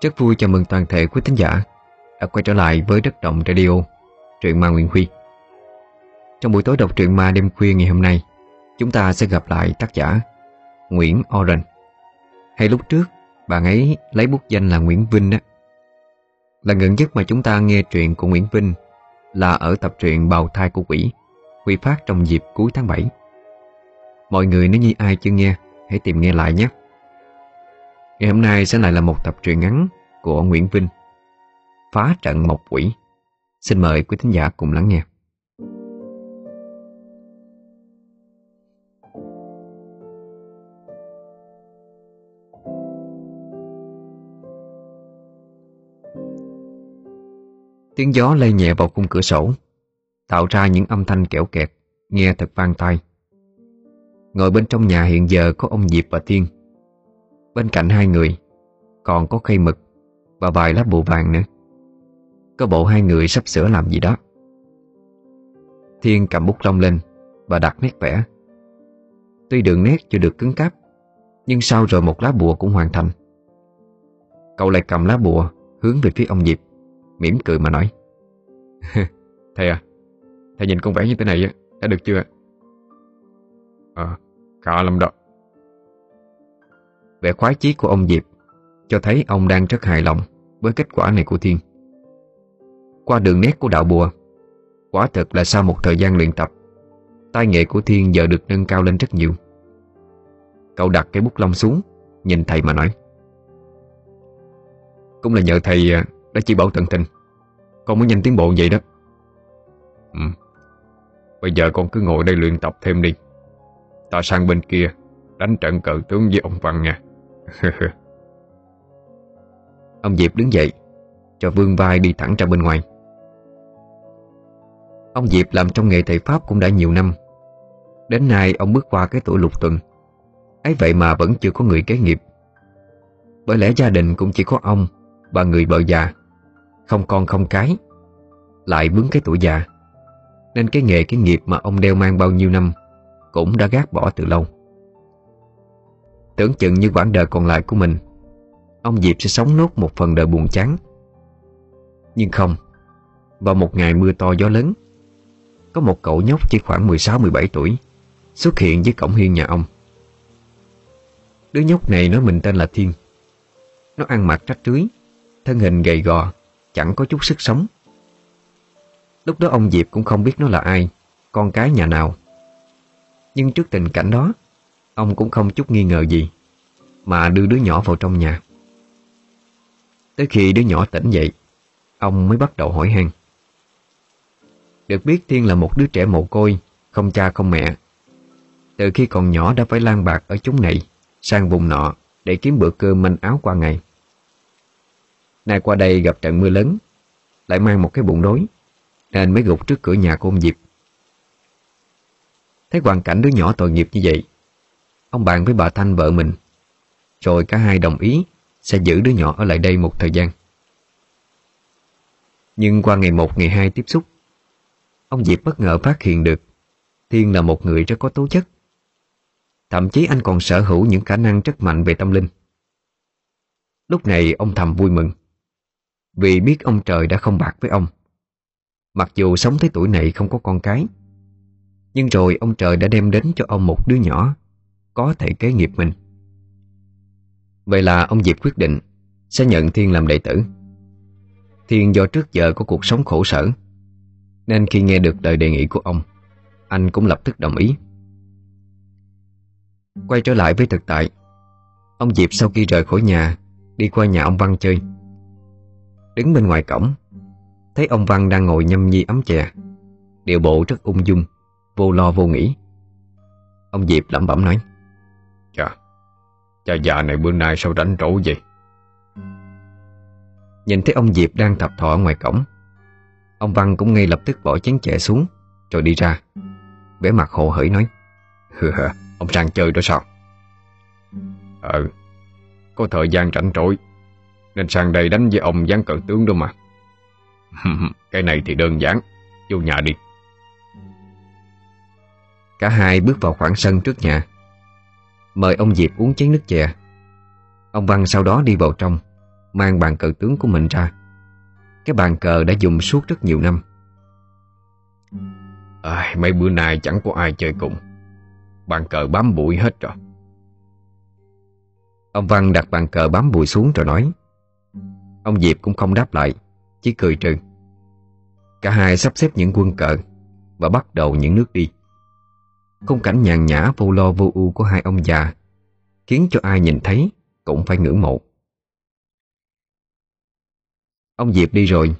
Rất vui chào mừng toàn thể quý thính giả đã quay trở lại với Đất Động Radio, truyện ma Nguyễn Huy. Trong buổi tối đọc truyện ma đêm khuya ngày hôm nay, chúng ta sẽ gặp lại tác giả Nguyễn Oren. Hay lúc trước, bạn ấy lấy bút danh là Nguyễn Vinh đó Lần gần nhất mà chúng ta nghe truyện của Nguyễn Vinh là ở tập truyện Bào thai của quỷ, huy phát trong dịp cuối tháng 7. Mọi người nếu như ai chưa nghe, hãy tìm nghe lại nhé. Ngày hôm nay sẽ lại là một tập truyện ngắn của Nguyễn Vinh. Phá trận mộc quỷ. Xin mời quý thính giả cùng lắng nghe. Tiếng gió lây nhẹ vào khung cửa sổ, Tạo ra những âm thanh kẽo kẹt, Nghe thật vang tai. Ngồi bên trong nhà hiện giờ có ông Diệp và Tiên Bên cạnh hai người Còn có khay mực Và vài lá bùa vàng nữa. Có bộ hai người sắp sửa làm gì đó. Thiên cầm bút lông lên Và đặt nét vẽ. Tuy đường nét chưa được cứng cáp Nhưng sau rồi một lá bùa cũng hoàn thành. Cậu lại cầm lá bùa Hướng về phía ông Diệp mỉm cười mà nói Thầy à Thầy nhìn con vẽ như thế này Đã được chưa? Ờ à, khá lắm đó. Vẻ khoái chí của ông Diệp cho thấy ông đang rất hài lòng với kết quả này của Thiên. Qua đường nét của đạo bùa, quả thật là sau một thời gian luyện tập, tai nghệ của Thiên giờ được nâng cao lên rất nhiều. Cậu đặt cái bút lông xuống, nhìn thầy mà nói. Cũng là nhờ thầy à, đã chỉ bảo tận tình, con mới nhanh tiến bộ vậy đó. Ừ, bây giờ con cứ ngồi đây luyện tập thêm đi. Ta sang bên kia đánh trận cờ tướng với ông Văn nha. Ông Diệp đứng dậy, Cho vương vai đi thẳng ra bên ngoài. Ông Diệp làm trong nghề thầy Pháp cũng đã nhiều năm. Đến nay ông bước qua cái tuổi lục tuần. Ấy vậy mà vẫn chưa có người kế nghiệp. Bởi lẽ gia đình cũng chỉ có ông Và người vợ già, Không con không cái, Lại bướng cái tuổi già. Nên cái nghề cái nghiệp mà ông đeo mang bao nhiêu năm Cũng đã gác bỏ từ lâu. Tưởng chừng như quãng đời còn lại của mình, Ông Diệp sẽ sống nốt một phần đời buồn chán. Nhưng không, Vào một ngày mưa to gió lớn, Có một cậu nhóc chỉ khoảng 16-17 tuổi Xuất hiện dưới cổng hiên nhà ông. Đứa nhóc này nói mình tên là Thiên. Nó ăn mặc rách rưới, Thân hình gầy gò, Chẳng có chút sức sống. Lúc đó ông Diệp cũng không biết nó là ai, Con cái nhà nào. Nhưng trước tình cảnh đó Ông cũng không chút nghi ngờ gì, Mà đưa đứa nhỏ vào trong nhà. Tới khi đứa nhỏ tỉnh dậy, Ông mới bắt đầu hỏi han. Được biết Thiên là một đứa trẻ mồ côi, Không cha không mẹ. Từ khi còn nhỏ đã phải lang bạc ở chúng này, Sang vùng nọ Để kiếm bữa cơm manh áo qua ngày. Nay qua đây gặp trận mưa lớn, Lại mang một cái bụng đói Nên mới gục trước cửa nhà của ông Diệp. Thấy hoàn cảnh đứa nhỏ tội nghiệp như vậy Ông bàn với bà Thanh vợ mình. Rồi cả hai đồng ý Sẽ giữ đứa nhỏ ở lại đây một thời gian. Nhưng qua ngày một, ngày hai tiếp xúc, Ông Diệp bất ngờ phát hiện được Thiên là một người rất có tố chất. Thậm chí anh còn sở hữu những khả năng rất mạnh về tâm linh. Lúc này ông thầm vui mừng, Vì biết ông trời đã không bạc với ông. Mặc dù sống tới tuổi này không có con cái, Nhưng rồi ông trời đã đem đến cho ông một đứa nhỏ có thể kế nghiệp mình. Vậy là ông Diệp quyết định sẽ nhận Thiên làm đệ tử. Thiên do trước giờ có cuộc sống khổ sở, nên khi nghe được lời đề nghị của ông, anh cũng lập tức đồng ý. Quay trở lại với thực tại, ông Diệp sau khi rời khỏi nhà, đi qua nhà ông Văn chơi. Đứng bên ngoài cổng, thấy ông Văn đang ngồi nhâm nhi ấm chè, điệu bộ rất ung dung, vô lo vô nghĩ. Ông Diệp lẩm bẩm nói Chà, cha già này bữa nay sao đánh trổ vậy? Nhìn thấy ông Diệp đang thập thọ ngoài cổng Ông Văn cũng ngay lập tức bỏ chén chè xuống Rồi đi ra vẻ mặt hồ hởi nói Hừ hừ, ông sang chơi đó sao? Ờ, có thời gian rảnh rỗi Nên sang đây đánh với ông gián cờ tướng đó mà Cái này thì đơn giản Vô nhà đi Cả hai bước vào khoảng sân trước nhà Mời ông Diệp uống chén nước chè. Ông Văn sau đó đi vào trong Mang bàn cờ tướng của mình ra. Cái bàn cờ đã dùng suốt rất nhiều năm. À, Mấy bữa nay chẳng có ai chơi cùng. Bàn cờ bám bụi hết rồi. Ông Văn đặt bàn cờ bám bụi xuống rồi nói. Ông Diệp cũng không đáp lại Chỉ cười trừ. Cả hai sắp xếp những quân cờ Và bắt đầu những nước đi Khung cảnh nhàn nhã vô lo vô ưu của hai ông già Khiến cho ai nhìn thấy Cũng phải ngưỡng mộ. Ông Diệp đi rồi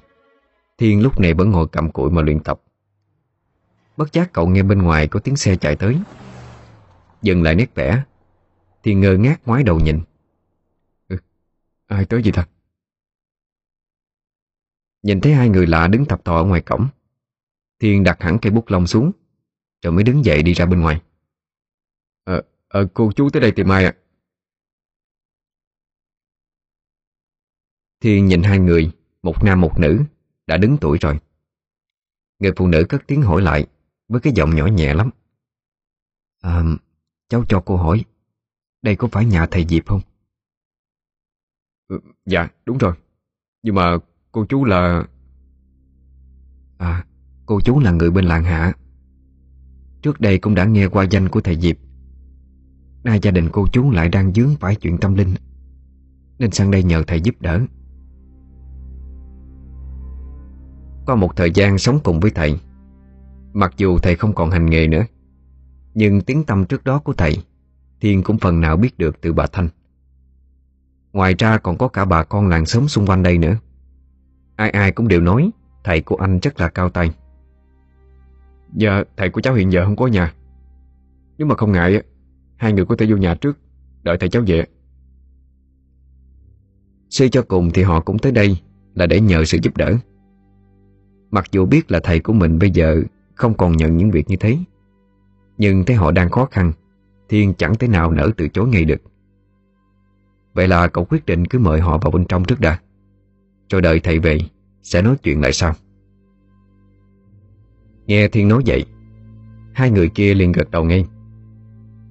Thiên lúc này vẫn ngồi cầm cụi mà luyện tập. Bất giác cậu nghe bên ngoài có tiếng xe chạy tới. Dừng lại nét vẽ Thiên ngơ ngác ngoái đầu nhìn. Ừ, Ai tới gì thật Nhìn thấy hai người lạ đứng tập tò ở ngoài cổng Thiên đặt hẳn cây bút lông xuống Rồi mới đứng dậy đi ra bên ngoài. Ờ, à, cô chú tới đây tìm ai ạ? Thiên nhìn hai người Một nam một nữ Đã đứng tuổi rồi. Người phụ nữ cất tiếng hỏi lại Với cái giọng nhỏ nhẹ lắm. À, cháu cho cô hỏi Đây có phải nhà thầy Diệp không? Ừ, dạ, đúng rồi. Nhưng mà cô chú là... À, cô chú là người bên làng hạ Trước đây cũng đã nghe qua danh của thầy Diệp. Nay gia đình cô chú lại đang dướng phải chuyện tâm linh. Nên sang đây nhờ thầy giúp đỡ. Qua một thời gian sống cùng với thầy. Mặc dù thầy không còn hành nghề nữa, Nhưng tiếng tâm trước đó của thầy Thiên cũng phần nào biết được từ bà Thanh. Ngoài ra còn có cả bà con làng xóm xung quanh đây nữa. Ai ai cũng đều nói Thầy của anh chắc là cao tay Dạ thầy của cháu hiện giờ không có nhà. Nếu mà không ngại Hai người có thể vô nhà trước, Đợi thầy cháu về. Suy cho cùng thì họ cũng tới đây Là để nhờ sự giúp đỡ. Mặc dù biết là thầy của mình bây giờ Không còn nhận những việc như thế, Nhưng thấy họ đang khó khăn Thiên chẳng thể nào nỡ từ chối ngay được. Vậy là cậu quyết định cứ mời họ vào bên trong trước đã. Rồi đợi thầy về, Sẽ nói chuyện lại sau. Nghe Thiên nói vậy Hai người kia liền gật đầu ngay.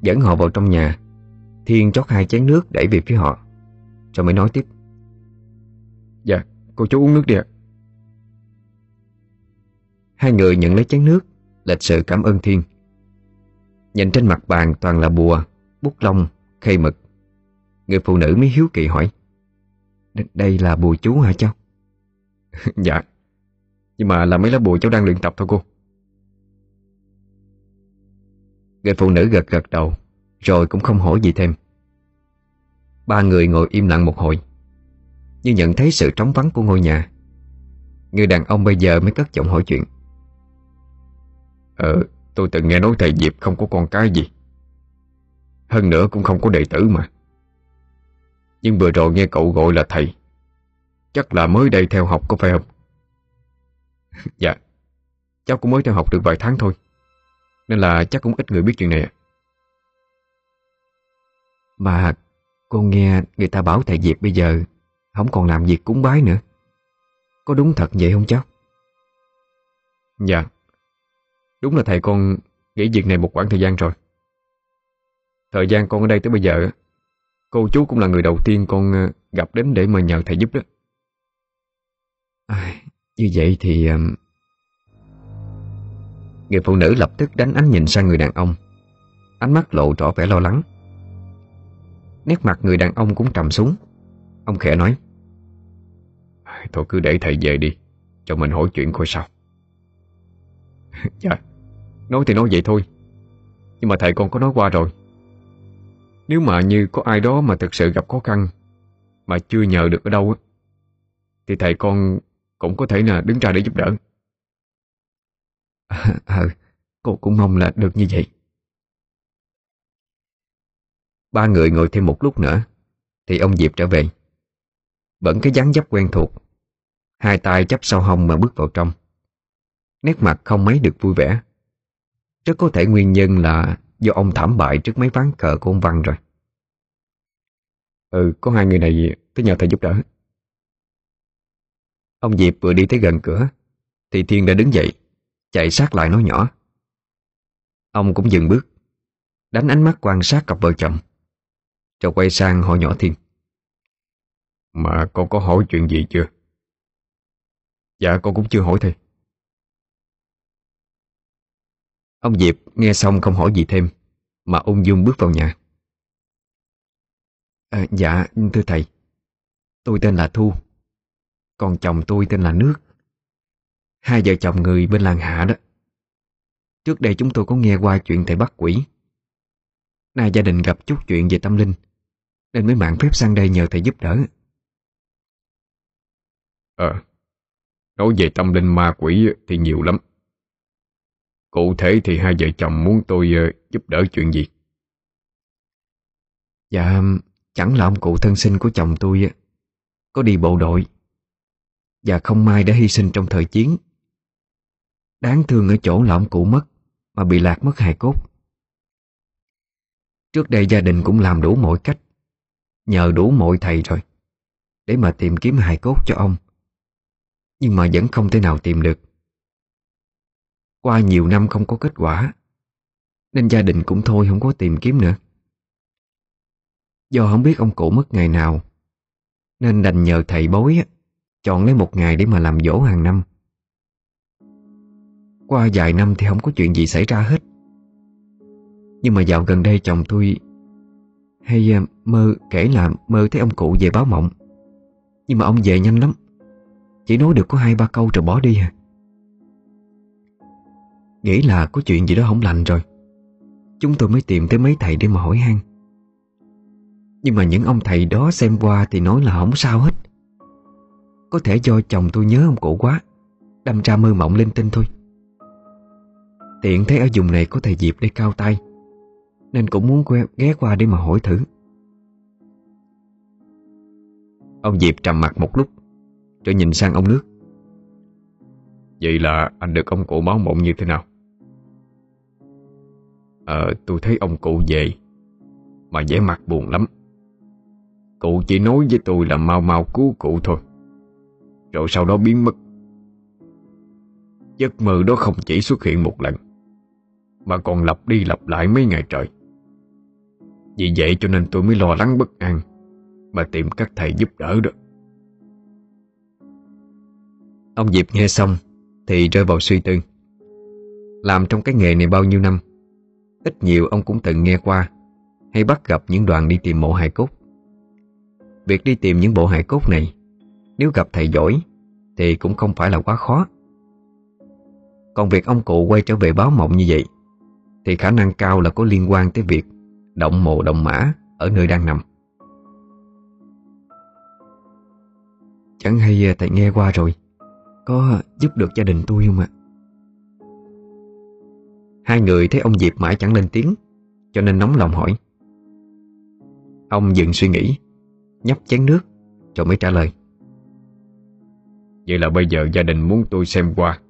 Dẫn họ vào trong nhà Thiên chót hai chén nước đẩy về phía họ Rồi mới nói tiếp. Dạ, cô chú uống nước đi ạ. Hai người nhận lấy chén nước Lịch sự cảm ơn Thiên. Nhìn trên mặt bàn toàn là bùa Bút lông, khay mực. Người phụ nữ mới hiếu kỳ hỏi Đây là bùa chú hả cháu? dạ Nhưng mà là mấy lá bùa cháu đang luyện tập thôi cô Người phụ nữ gật gật đầu, Rồi cũng không hỏi gì thêm. Ba người ngồi im lặng một hồi. Như nhận thấy sự trống vắng của ngôi nhà, Người đàn ông bây giờ mới cất giọng hỏi chuyện. Ờ Tôi từng nghe nói thầy Diệp không có con cái gì. Hơn nữa cũng không có đệ tử mà. Nhưng vừa rồi nghe cậu gọi là thầy, Chắc là mới đây theo học có phải không? dạ Cháu cũng mới theo học được vài tháng thôi. Nên là chắc cũng ít người biết chuyện này. Mà cô nghe người ta bảo thầy Diệp bây giờ Không còn làm việc cúng bái nữa. Có đúng thật vậy không cháu? Dạ. Đúng là thầy con nghỉ việc này một khoảng thời gian rồi. Thời gian con ở đây tới bây giờ Cô chú cũng là người đầu tiên con ờ, gặp đến để mà nhờ thầy giúp đó. À, Như vậy thì um... Người phụ nữ lập tức đánh ánh nhìn sang người đàn ông. Ánh mắt lộ rõ vẻ lo lắng. Nét mặt người đàn ông cũng trầm xuống. Ông khẽ nói, Thôi cứ để thầy về đi, Cho mình hỏi chuyện coi sao. Dạ Nói thì nói vậy thôi, Nhưng mà thầy con có nói qua rồi. Nếu mà như có ai đó mà thực sự gặp khó khăn, Mà chưa nhờ được ở đâu Thì thầy con cũng có thể là đứng ra để giúp đỡ. Ờ, cô cũng mong là được như vậy. Ba người ngồi thêm một lúc nữa Thì ông Diệp trở về. Vẫn cái dáng dấp quen thuộc Hai tay chắp sau hông mà bước vào trong. Nét mặt không mấy được vui vẻ. Rất có thể nguyên nhân là do ông thảm bại trước mấy ván cờ của ông Văn rồi. Ừ, có hai người này tới nhờ thầy giúp đỡ. Ông Diệp vừa đi tới gần cửa, thì Thiên đã đứng dậy, chạy sát lại nói nhỏ. Ông cũng dừng bước, đánh ánh mắt quan sát cặp vợ chồng, rồi quay sang hỏi nhỏ Thiên. Mà con có hỏi chuyện gì chưa? Dạ con cũng chưa hỏi thầy Ông Diệp nghe xong không hỏi gì thêm Mà ung dung bước vào nhà à, Dạ thưa thầy Tôi tên là Thu Còn chồng tôi tên là Nước Hai vợ chồng người bên làng Hạ đó. Trước đây chúng tôi có nghe qua chuyện thầy bắt quỷ. Nay gia đình gặp chút chuyện về tâm linh Nên mới mạng phép sang đây nhờ thầy giúp đỡ. Ờ Nói về tâm linh ma quỷ thì nhiều lắm. Cụ thể thì hai vợ chồng muốn tôi ờ, giúp đỡ chuyện gì? Dạ Chẳng là ông cụ thân sinh của chồng tôi Có đi bộ đội Và không may đã hy sinh trong thời chiến Đáng thương ở chỗ là ông cụ mất, Mà bị lạc mất hài cốt. Trước đây gia đình cũng làm đủ mọi cách, Nhờ đủ mọi thầy rồi, Để mà tìm kiếm hài cốt cho ông. Nhưng mà vẫn không thể nào tìm được. Qua nhiều năm không có kết quả, Nên gia đình cũng thôi không có tìm kiếm nữa. Do không biết ông cụ mất ngày nào, Nên đành nhờ thầy bối Chọn lấy một ngày để mà làm dỗ hàng năm. Qua vài năm thì không có chuyện gì xảy ra hết. Nhưng mà dạo gần đây chồng tôi Hay à, mơ, kể là mơ thấy ông cụ về báo mộng. Nhưng mà ông về nhanh lắm. Chỉ nói được có hai ba câu rồi bỏ đi à. Nghĩ là có chuyện gì đó không lành rồi. Chúng tôi mới tìm tới mấy thầy để mà hỏi han. Nhưng mà những ông thầy đó xem qua thì nói là không sao hết. Có thể do chồng tôi nhớ ông cụ quá, Đâm ra mơ mộng linh tinh thôi. Tiện thấy ở vùng này có thầy Diệp để cao tay Nên cũng muốn ghé qua để mà hỏi thử. Ông Diệp trầm mặt một lúc Rồi nhìn sang ông nước. Vậy là anh được ông cụ báo mộng như thế nào? Ờ, tôi thấy ông cụ về Mà vẻ mặt buồn lắm. Cụ chỉ nói với tôi là mau mau cứu cụ thôi Rồi sau đó biến mất. Giấc mơ đó không chỉ xuất hiện một lần mà còn lặp đi lặp lại mấy ngày trời. Vì vậy cho nên tôi mới lo lắng bất an, Mà tìm các thầy giúp đỡ đó Ông Diệp nghe xong Thì rơi vào suy tư. Làm trong cái nghề này bao nhiêu năm? Ít nhiều ông cũng từng nghe qua, Hay bắt gặp những đoàn đi tìm mộ hài cốt. Việc đi tìm những bộ hài cốt này, Nếu gặp thầy giỏi Thì cũng không phải là quá khó. Còn việc ông cụ quay trở về báo mộng như vậy thì khả năng cao là có liên quan tới việc Động mộ động mã Ở nơi đang nằm. Chẳng hay à, thầy nghe qua rồi, Có giúp được gia đình tôi không ạ? Hai người thấy ông Diệp mãi chẳng lên tiếng, Cho nên nóng lòng hỏi. Ông dừng suy nghĩ, Nhấp chén nước, Rồi mới trả lời. Vậy là bây giờ gia đình muốn tôi xem qua,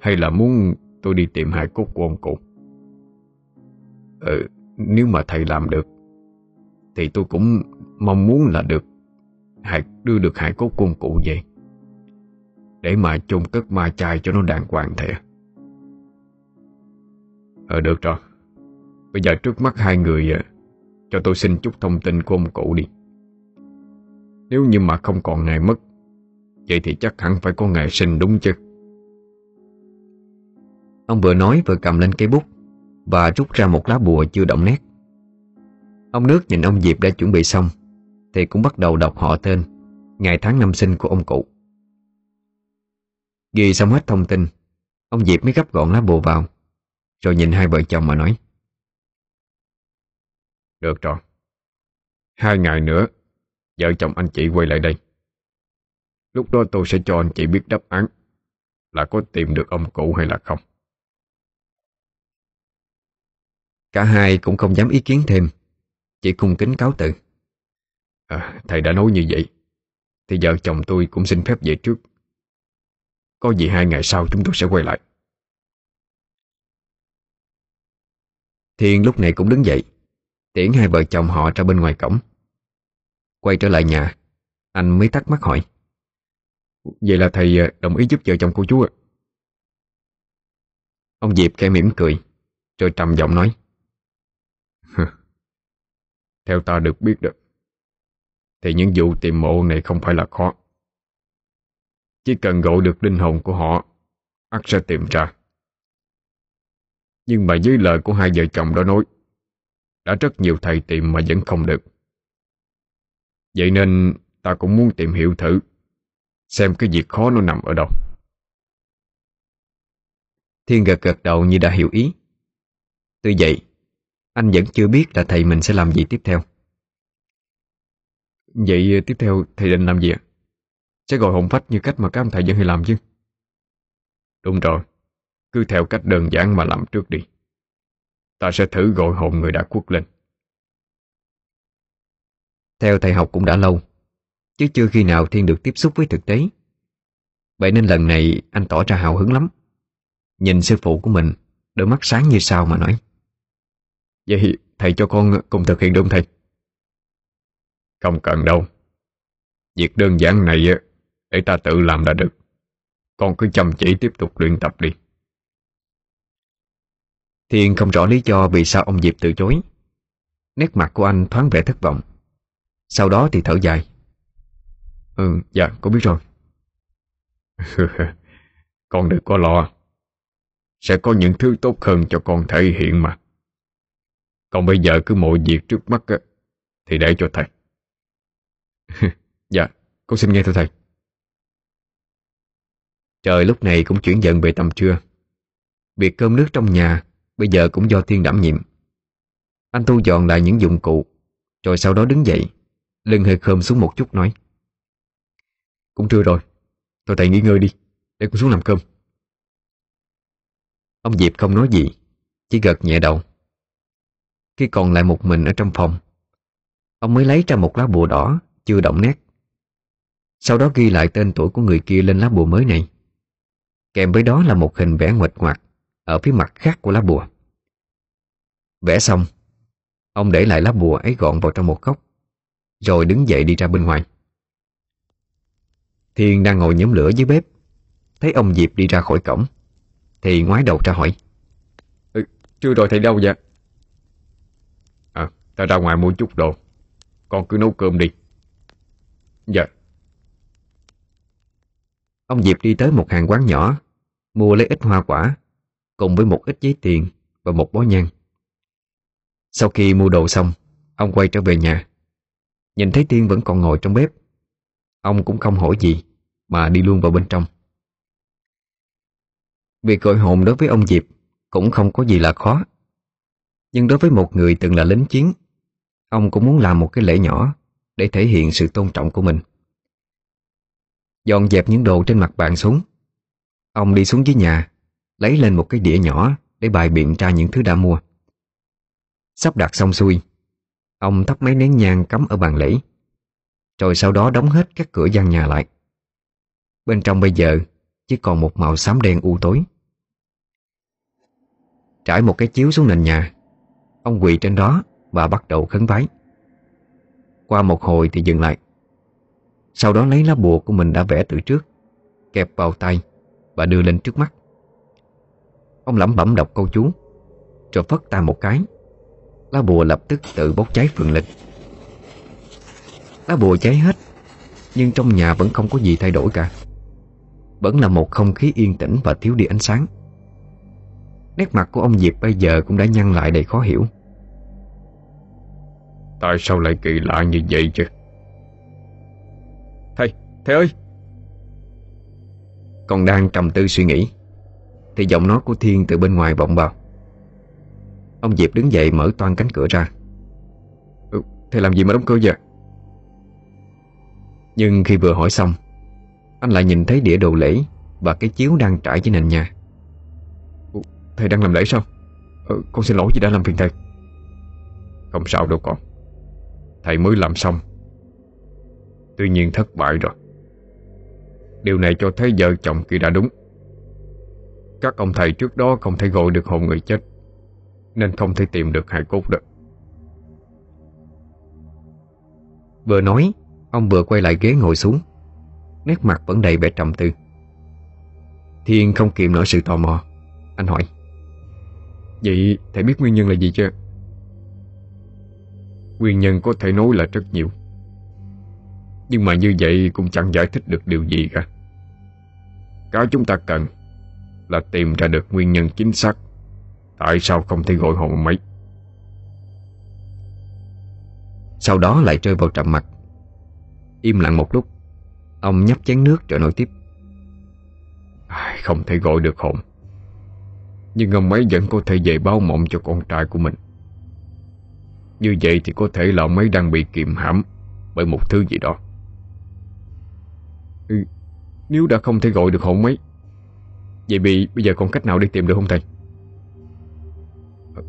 Hay là muốn tôi đi tìm hài cốt của ông cụ? Ừ Nếu mà thầy làm được Thì tôi cũng mong muốn là được hài, Đưa được hài cốt của cụ về Để mà chôn cất ma chai cho nó đàng hoàng thầy Ờ được rồi. Bây giờ trước mắt hai người ờ, Cho tôi xin chút thông tin của ông cụ đi. Nếu như mà không còn ngày mất Vậy thì chắc hẳn phải có ngày sinh đúng chứ? Ông vừa nói vừa cầm lên cây bút. Và rút ra một lá bùa chưa động nét. Ông nước nhìn ông Diệp đã chuẩn bị xong, Thì cũng bắt đầu đọc họ tên, Ngày tháng năm sinh của ông cụ. Ghi xong hết thông tin, Ông Diệp mới gấp gọn lá bùa vào, Rồi nhìn hai vợ chồng mà nói. Được rồi. Hai ngày nữa, Vợ chồng anh chị quay lại đây. Lúc đó tôi sẽ cho anh chị biết đáp án Là có tìm được ông cụ hay là không. Cả hai cũng không dám ý kiến thêm Chỉ cung kính cáo từ. À, Thầy đã nói như vậy Thì vợ chồng tôi cũng xin phép về trước. Có gì hai ngày sau chúng tôi sẽ quay lại. Thiên lúc này cũng đứng dậy Tiễn hai vợ chồng họ ra bên ngoài cổng. Quay trở lại nhà Anh mới thắc mắc hỏi. Vậy là thầy ờ, đồng ý giúp vợ chồng cô chú ạ. Ông Diệp khẽ mỉm cười Rồi trầm giọng nói theo ta được biết được, Thì những vụ tìm mộ này không phải là khó. Chỉ cần gọi được linh hồn của họ ắt sẽ tìm ra. Nhưng mà dưới lời của hai vợ chồng đó nói Đã rất nhiều thầy tìm mà vẫn không được. Vậy nên ta cũng muốn tìm hiểu thử Xem cái việc khó nó nằm ở đâu. Thiên gật gật đầu như đã hiểu ý. Tuy vậy anh vẫn chưa biết là thầy mình sẽ làm gì tiếp theo. Vậy ờ, tiếp theo thầy định làm gì ạ? Sẽ gọi hồn phách như cách mà các ông thầy vẫn hay làm chứ? Đúng rồi. Cứ theo cách đơn giản mà làm trước đi. Ta sẽ thử gọi hồn người đã khuất lên. Theo thầy học cũng đã lâu, Chứ chưa khi nào Thiên được tiếp xúc với thực tế. Vậy nên lần này anh tỏ ra hào hứng lắm. Nhìn sư phụ của mình, Đôi mắt sáng như sao mà nói. Vậy thầy cho con cùng thực hiện đúng thầy? Không cần đâu. Việc đơn giản này Để ta tự làm là được. Con cứ chăm chỉ tiếp tục luyện tập đi. Thiên không rõ lý do vì sao ông Diệp từ chối. Nét mặt của anh thoáng vẻ thất vọng. Sau đó thì thở dài. Ừ, dạ, con biết rồi. Con đừng có lo. Sẽ có những thứ tốt hơn cho con thể hiện mà còn bây giờ cứ mọi việc trước mắt á, Thì để cho thầy. Dạ, con xin nghe thưa thầy. Trời lúc này cũng chuyển dần về tầm trưa. Việc cơm nước trong nhà Bây giờ cũng do Thiên đảm nhiệm. Anh thu dọn lại những dụng cụ Rồi sau đó đứng dậy Lưng hơi khơm xuống một chút nói. Cũng trưa rồi Thôi thầy nghỉ ngơi đi Để con xuống làm cơm. Ông Diệp không nói gì Chỉ gật nhẹ đầu. Khi còn lại một mình ở trong phòng. Ông mới lấy ra một lá bùa đỏ Chưa động nét. Sau đó ghi lại tên tuổi của người kia lên lá bùa mới này. Kèm với đó là một hình vẽ nguệch ngoạc Ở phía mặt khác của lá bùa. Vẽ xong Ông để lại lá bùa ấy gọn vào trong một góc Rồi đứng dậy đi ra bên ngoài. Thiên đang ngồi nhóm lửa dưới bếp Thấy ông Diệp đi ra khỏi cổng Thì ngoái đầu ra hỏi. Ừ, Chưa rồi thầy đâu vậy? Ta ra ngoài mua chút đồ. Con cứ nấu cơm đi. Dạ. Ông Diệp đi tới một hàng quán nhỏ, Mua lấy ít hoa quả, Cùng với một ít giấy tiền Và một bó nhang. Sau khi mua đồ xong, Ông quay trở về nhà. Nhìn thấy Tiên vẫn còn ngồi trong bếp, Ông cũng không hỏi gì, Mà đi luôn vào bên trong. Việc gọi hồn đối với ông Diệp Cũng không có gì là khó. Nhưng đối với một người từng là lính chiến Ông cũng muốn làm một cái lễ nhỏ Để thể hiện sự tôn trọng của mình. Dọn dẹp những đồ trên mặt bàn xuống. Ông đi xuống dưới nhà, Lấy lên một cái đĩa nhỏ Để bài biện ra những thứ đã mua. Sắp đặt xong xuôi, Ông thắp mấy nén nhang cắm ở bàn lễ, Rồi sau đó đóng hết các cửa gian nhà lại. Bên trong bây giờ Chỉ còn một màu xám đen u tối. Trải một cái chiếu xuống nền nhà, Ông quỳ trên đó và bắt đầu khấn vái. Qua một hồi thì dừng lại. Sau đó lấy lá bùa của mình đã vẽ từ trước, Kẹp vào tay Và đưa lên trước mắt. Ông lẩm bẩm đọc câu chú, Rồi phất tay một cái. Lá bùa lập tức tự bốc cháy phường lịch. Lá bùa cháy hết, Nhưng trong nhà vẫn không có gì thay đổi cả. Vẫn là một không khí yên tĩnh và thiếu đi ánh sáng. Nét mặt của ông Diệp bây giờ cũng đã nhăn lại đầy khó hiểu. Tại sao lại kỳ lạ như vậy chứ? Thầy, thầy ơi! Còn đang trầm tư suy nghĩ Thì giọng nói của Thiên từ bên ngoài vọng vào. Ông Diệp đứng dậy mở toan cánh cửa ra. Ừ, Thầy làm gì mà đóng cửa vậy? Nhưng khi vừa hỏi xong Anh lại nhìn thấy đĩa đồ lễ Và cái chiếu đang trải trên nền nhà. Ừ, Thầy đang làm lễ sao? Ừ, Con xin lỗi vì đã làm phiền thầy. Không sao đâu con Thầy mới làm xong. Tuy nhiên thất bại rồi. Điều này cho thấy vợ chồng kia đã đúng. Các ông thầy trước đó không thể gọi được hồn người chết, Nên không thể tìm được hài cốt được. Vừa nói, Ông vừa quay lại ghế ngồi xuống. Nét mặt vẫn đầy vẻ trầm tư. Thiên không kiềm nổi sự tò mò. Anh hỏi, Vậy thầy biết nguyên nhân là gì chưa? Nguyên nhân có thể nói là rất nhiều. Nhưng mà như vậy cũng chẳng giải thích được điều gì cả. Cái chúng ta cần Là tìm ra được nguyên nhân chính xác Tại sao không thể gọi hồn mấy. Sau đó lại rơi vào trầm mặt Im lặng một lúc, Ông nhấp chén nước rồi nói tiếp. Không thể gọi được hồn. Nhưng ông ấy vẫn có thể về báo mộng cho con trai của mình. Như vậy thì có thể là ông ấy đang bị kiềm hãm Bởi một thứ gì đó. Ừ, Nếu đã không thể gọi được hồn mấy Vậy bị bây giờ còn cách nào để tìm được không thầy?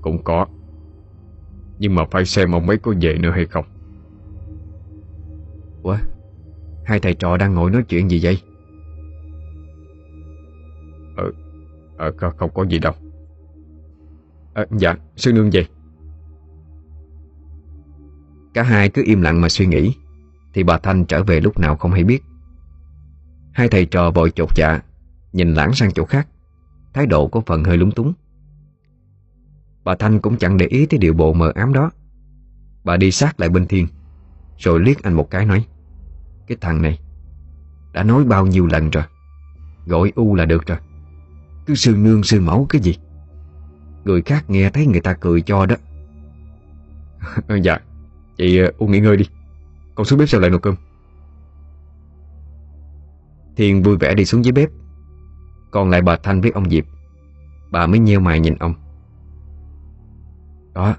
Cũng có Nhưng mà phải xem ông ấy có về nữa hay không. Ủa Hai thầy trò đang ngồi nói chuyện gì vậy? Ờ, không, không có gì đâu. À, Dạ sư nương về Cả hai cứ im lặng mà suy nghĩ, Thì bà Thanh trở về lúc nào không hay biết. Hai thầy trò vội chột dạ Nhìn lãng sang chỗ khác, Thái độ có phần hơi lúng túng. Bà Thanh cũng chẳng để ý tới điệu bộ mờ ám đó. Bà đi sát lại bên Thiên, Rồi liếc anh một cái nói, Cái thằng này, Đã nói bao nhiêu lần rồi, Gọi U là được rồi, Cứ sư nương sư mẫu cái gì? Người khác nghe thấy người ta cười cho đó. Dạ Chị ờ, U nghỉ ngơi đi. Con xuống bếp sao lại nồi cơm. Thiên vui vẻ đi xuống dưới bếp. Còn lại bà Thanh với ông Diệp, Bà mới nheo mày nhìn ông. Đó,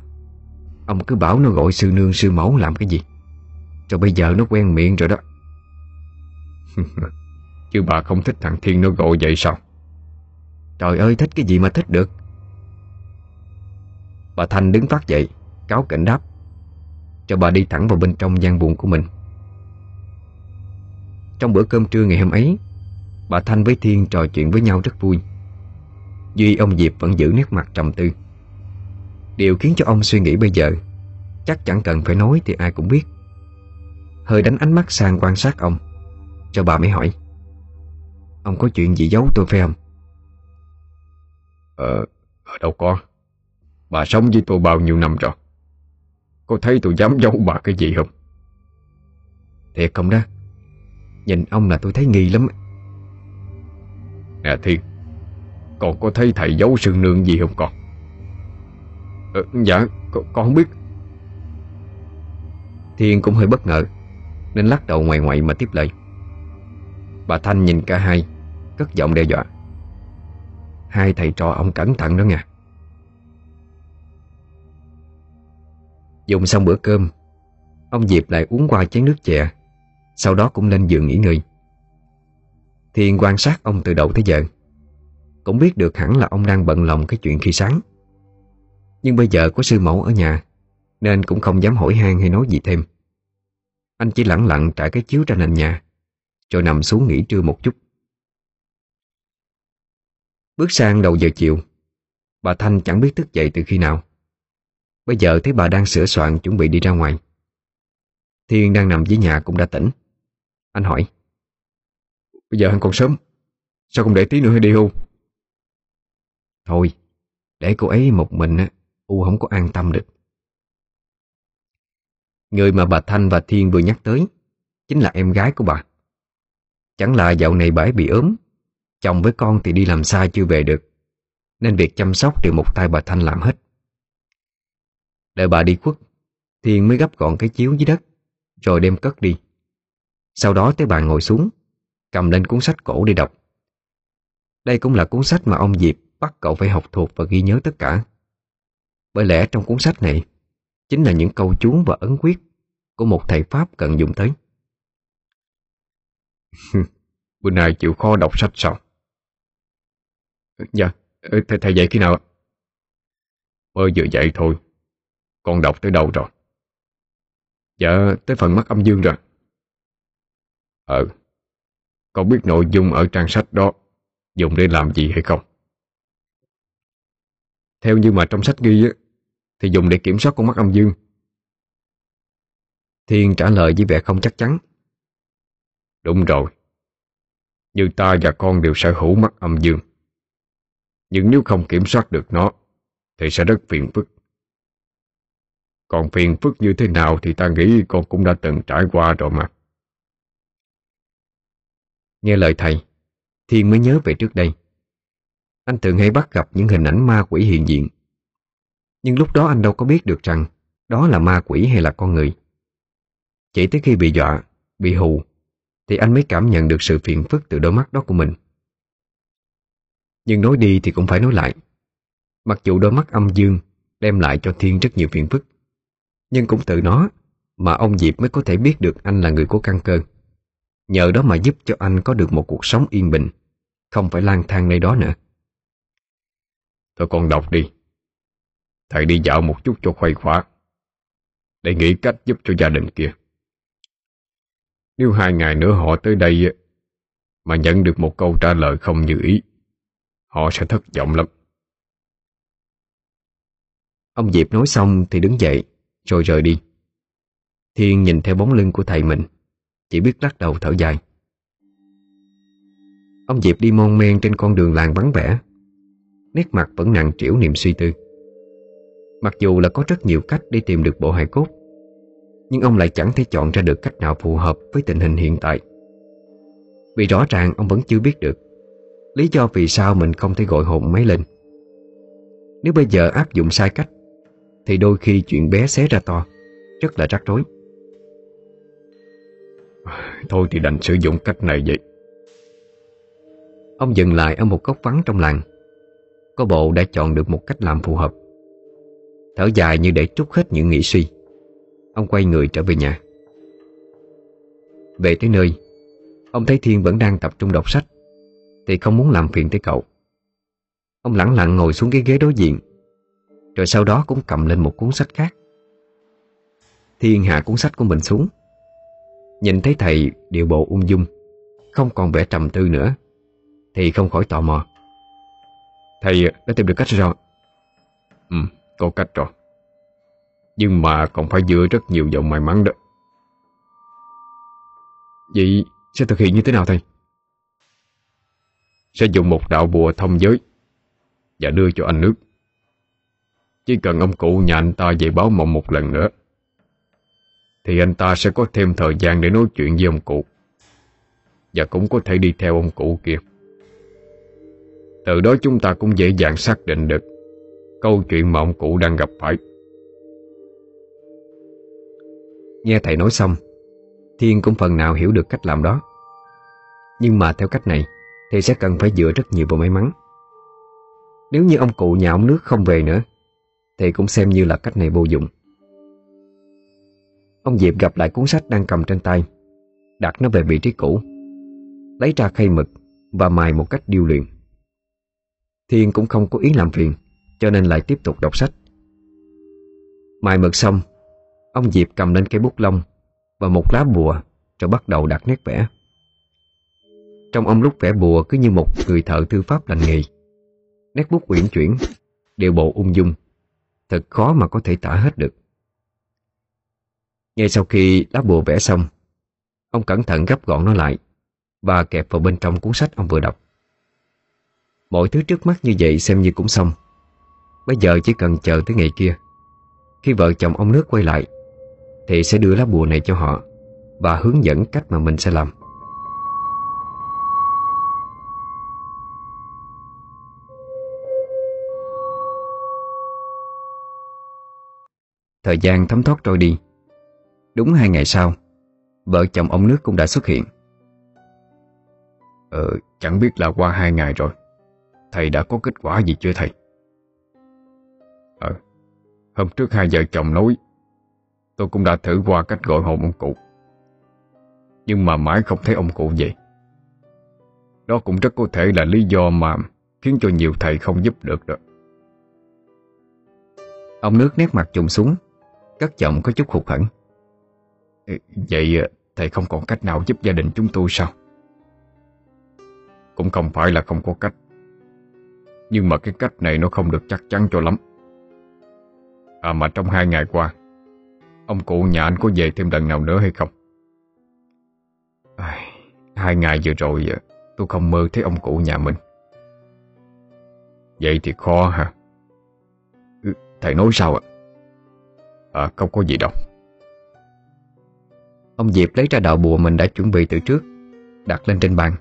Ông cứ bảo nó gọi sư nương sư mẫu làm cái gì. Rồi bây giờ nó quen miệng rồi đó. Chứ bà không thích thằng Thiên nó gọi vậy sao? Trời ơi, thích cái gì mà thích được? Bà Thanh đứng phát dậy, Cáo cảnh đáp. Cho bà đi thẳng vào bên trong gian buồn của mình. Trong bữa cơm trưa ngày hôm ấy Bà Thanh với Thiên trò chuyện với nhau rất vui. Duy ông Diệp vẫn giữ nét mặt trầm tư. Điều khiến cho ông suy nghĩ bây giờ Chắc chẳng cần phải nói thì ai cũng biết. Hơi đánh ánh mắt sang quan sát ông Cho bà mới hỏi. Ông có chuyện gì giấu tôi phải không? Ờ, ở đâu có Bà sống với tôi bao nhiêu năm rồi? Có thấy tôi dám giấu bà cái gì không? Thiệt không đó. Nhìn ông là tôi thấy nghi lắm. Nè Thiên Con có thấy thầy giấu sương nương gì không con? Ờ, dạ, con, con không biết. Thiên cũng hơi bất ngờ Nên lắc đầu ngoài ngoại mà tiếp lời. Bà Thanh nhìn cả hai Cất giọng đe dọa. Hai thầy trò ông cẩn thận đó nha Dùng xong bữa cơm, Ông Diệp lại uống qua chén nước chè, Sau đó cũng lên giường nghỉ ngơi. Thiên quan sát ông từ đầu tới giờ, Cũng biết được hẳn là ông đang bận lòng cái chuyện khi sáng. Nhưng bây giờ có sư mẫu ở nhà, Nên cũng không dám hỏi han hay nói gì thêm. Anh chỉ lặng lặng trải cái chiếu ra nền nhà, Rồi nằm xuống nghỉ trưa một chút. Bước sang đầu giờ chiều, Bà Thanh chẳng biết thức dậy từ khi nào. Bây giờ thấy bà đang sửa soạn chuẩn bị đi ra ngoài. Thiên đang nằm dưới nhà cũng đã tỉnh. Anh hỏi, Bây giờ anh còn sớm, Sao không để tí nữa hay đi hưu? Thôi, Để cô ấy một mình á, U không có an tâm được. Người mà bà Thanh và Thiên vừa nhắc tới Chính là em gái của bà. Chẳng là dạo này bà ấy bị ốm, Chồng với con thì đi làm xa chưa về được, Nên việc chăm sóc đều một tay bà Thanh làm hết. Đợi bà đi khuất Thiên mới gấp gọn cái chiếu dưới đất Rồi đem cất đi. Sau đó tới bà ngồi xuống Cầm lên cuốn sách cổ đi đọc. Đây cũng là cuốn sách mà ông Diệp Bắt cậu phải học thuộc và ghi nhớ tất cả. Bởi lẽ trong cuốn sách này Chính là những câu chú và ấn quyết Của một thầy Pháp cần dùng tới. Bữa nay chịu khó đọc sách sao? Dạ Thầy, thầy dạy khi nào Mới vừa dạy thôi. Con đọc tới đâu rồi? Dạ tới phần mắt âm dương rồi. Ờ Con biết nội dung ở trang sách đó. Dùng để làm gì hay không? Theo như mà trong sách ghi á, Thì dùng để kiểm soát con mắt âm dương. Thiên trả lời với vẻ không chắc chắn. Đúng rồi. Như ta và con đều sở hữu mắt âm dương. Nhưng nếu không kiểm soát được nó, Thì sẽ rất phiền phức. Còn phiền phức như thế nào Thì ta nghĩ con cũng đã từng trải qua rồi mà. Nghe lời thầy Thiên mới nhớ về trước đây. Anh thường hay bắt gặp những hình ảnh ma quỷ hiện diện. Nhưng lúc đó anh đâu có biết được rằng Đó là ma quỷ hay là con người. Chỉ tới khi bị dọa, Bị hù, Thì anh mới cảm nhận được sự phiền phức từ đôi mắt đó của mình. Nhưng nói đi thì cũng phải nói lại. Mặc dù đôi mắt âm dương Đem lại cho Thiên rất nhiều phiền phức nhưng cũng từ nó Mà ông Diệp mới có thể biết được anh là người có căn cơ. Nhờ đó mà giúp cho anh có được một cuộc sống yên bình Không phải lang thang nơi đó nữa. Thôi con đọc đi. Thầy đi dạo một chút cho khuây khỏa Để nghĩ cách giúp cho gia đình kia. Nếu hai ngày nữa họ tới đây Mà nhận được một câu trả lời không như ý Họ sẽ thất vọng lắm. Ông Diệp nói xong thì đứng dậy rồi rời đi. Thiên nhìn theo bóng lưng của thầy mình, chỉ biết lắc đầu thở dài. Ông Diệp đi mon men trên con đường làng vắng vẻ, Nét mặt vẫn nặng trĩu niềm suy tư. Mặc dù là có rất nhiều cách để tìm được bộ hài cốt, Nhưng ông lại chẳng thể chọn ra được cách nào phù hợp với tình hình hiện tại. Vì rõ ràng ông vẫn chưa biết được Lý do vì sao mình không thể gọi hồn máy lên. Nếu bây giờ áp dụng sai cách thì đôi khi chuyện bé xé ra to, Rất là rắc rối. Thôi thì đành sử dụng cách này vậy. Ông dừng lại ở một góc vắng trong làng. Có bộ đã chọn được một cách làm phù hợp. Thở dài như để trút hết những nghĩ suy. Ông quay người trở về nhà. Về tới nơi, Ông thấy Thiên vẫn đang tập trung đọc sách, Thì không muốn làm phiền tới cậu. Ông lẳng lặng ngồi xuống cái ghế đối diện. Rồi sau đó cũng cầm lên một cuốn sách khác. Thiên hạ cuốn sách của mình xuống. Nhìn thấy thầy điệu bộ ung dung Không còn vẻ trầm tư nữa Thì không khỏi tò mò. Thầy đã tìm được cách rồi. Ừ, có cách rồi. Nhưng mà còn phải dựa rất nhiều vào may mắn đó. Vậy sẽ thực hiện như thế nào thầy? Sẽ dùng một đạo bùa thông giới Và đưa cho anh nước. Chỉ cần ông cụ nhà anh ta về báo mộng một lần nữa, thì anh ta sẽ có thêm thời gian để nói chuyện với ông cụ. Và cũng có thể đi theo ông cụ kia. Từ đó chúng ta cũng dễ dàng xác định được Câu chuyện mà ông cụ đang gặp phải. Nghe thầy nói xong, Thiên cũng phần nào hiểu được cách làm đó. Nhưng mà theo cách này Thì sẽ cần phải dựa rất nhiều vào may mắn. Nếu như ông cụ nhà ông nước không về nữa thì cũng xem như là cách này vô dụng. Ông Diệp gặp lại cuốn sách đang cầm trên tay, Đặt nó về vị trí cũ, Lấy ra khay mực Và mài một cách điêu luyện. Thiên cũng không có ý làm phiền, Cho nên lại tiếp tục đọc sách. Mài mực xong, Ông Diệp cầm lên cây bút lông Và một lá bùa Rồi bắt đầu đặt nét vẽ. Trong ông lúc vẽ bùa cứ như một người thợ thư pháp lành nghề, Nét bút uyển chuyển, đều bộ ung dung. Thật khó mà có thể tả hết được. Ngay sau khi lá bùa vẽ xong, Ông cẩn thận gấp gọn nó lại Và kẹp vào bên trong cuốn sách ông vừa đọc. Mọi thứ trước mắt như vậy xem như cũng xong. Bây giờ chỉ cần chờ tới ngày kia. Khi vợ chồng ông nước quay lại, Thì sẽ đưa lá bùa này cho họ Và hướng dẫn cách mà mình sẽ làm. Thời gian thấm thoát trôi đi. Đúng hai ngày sau, Vợ chồng ông nước cũng đã xuất hiện. Ờ chẳng biết là qua hai ngày rồi, Thầy đã có kết quả gì chưa thầy? Ờ Hôm trước hai vợ chồng nói, Tôi cũng đã thử qua cách gọi hồn ông cụ, Nhưng mà mãi không thấy ông cụ về. Đó cũng rất có thể là lý do mà Khiến cho nhiều thầy không giúp được đó. Ông nước nét mặt trùng xuống. Cất giọng có chút hụt hẫng Vậy ờ, thầy không còn cách nào giúp gia đình chúng tôi sao? Cũng không phải là không có cách Nhưng mà cái cách này nó không được chắc chắn cho lắm À mà trong hai ngày qua Ông cụ nhà anh có về thêm lần nào nữa hay không? À, hai ngày vừa rồi ờ, tôi không mơ thấy ông cụ nhà mình Vậy thì khó hả? Ừ, thầy nói sao ạ? À, không có gì đâu. Ông Diệp lấy ra đạo bùa mình đã chuẩn bị từ trước Đặt lên trên bàn.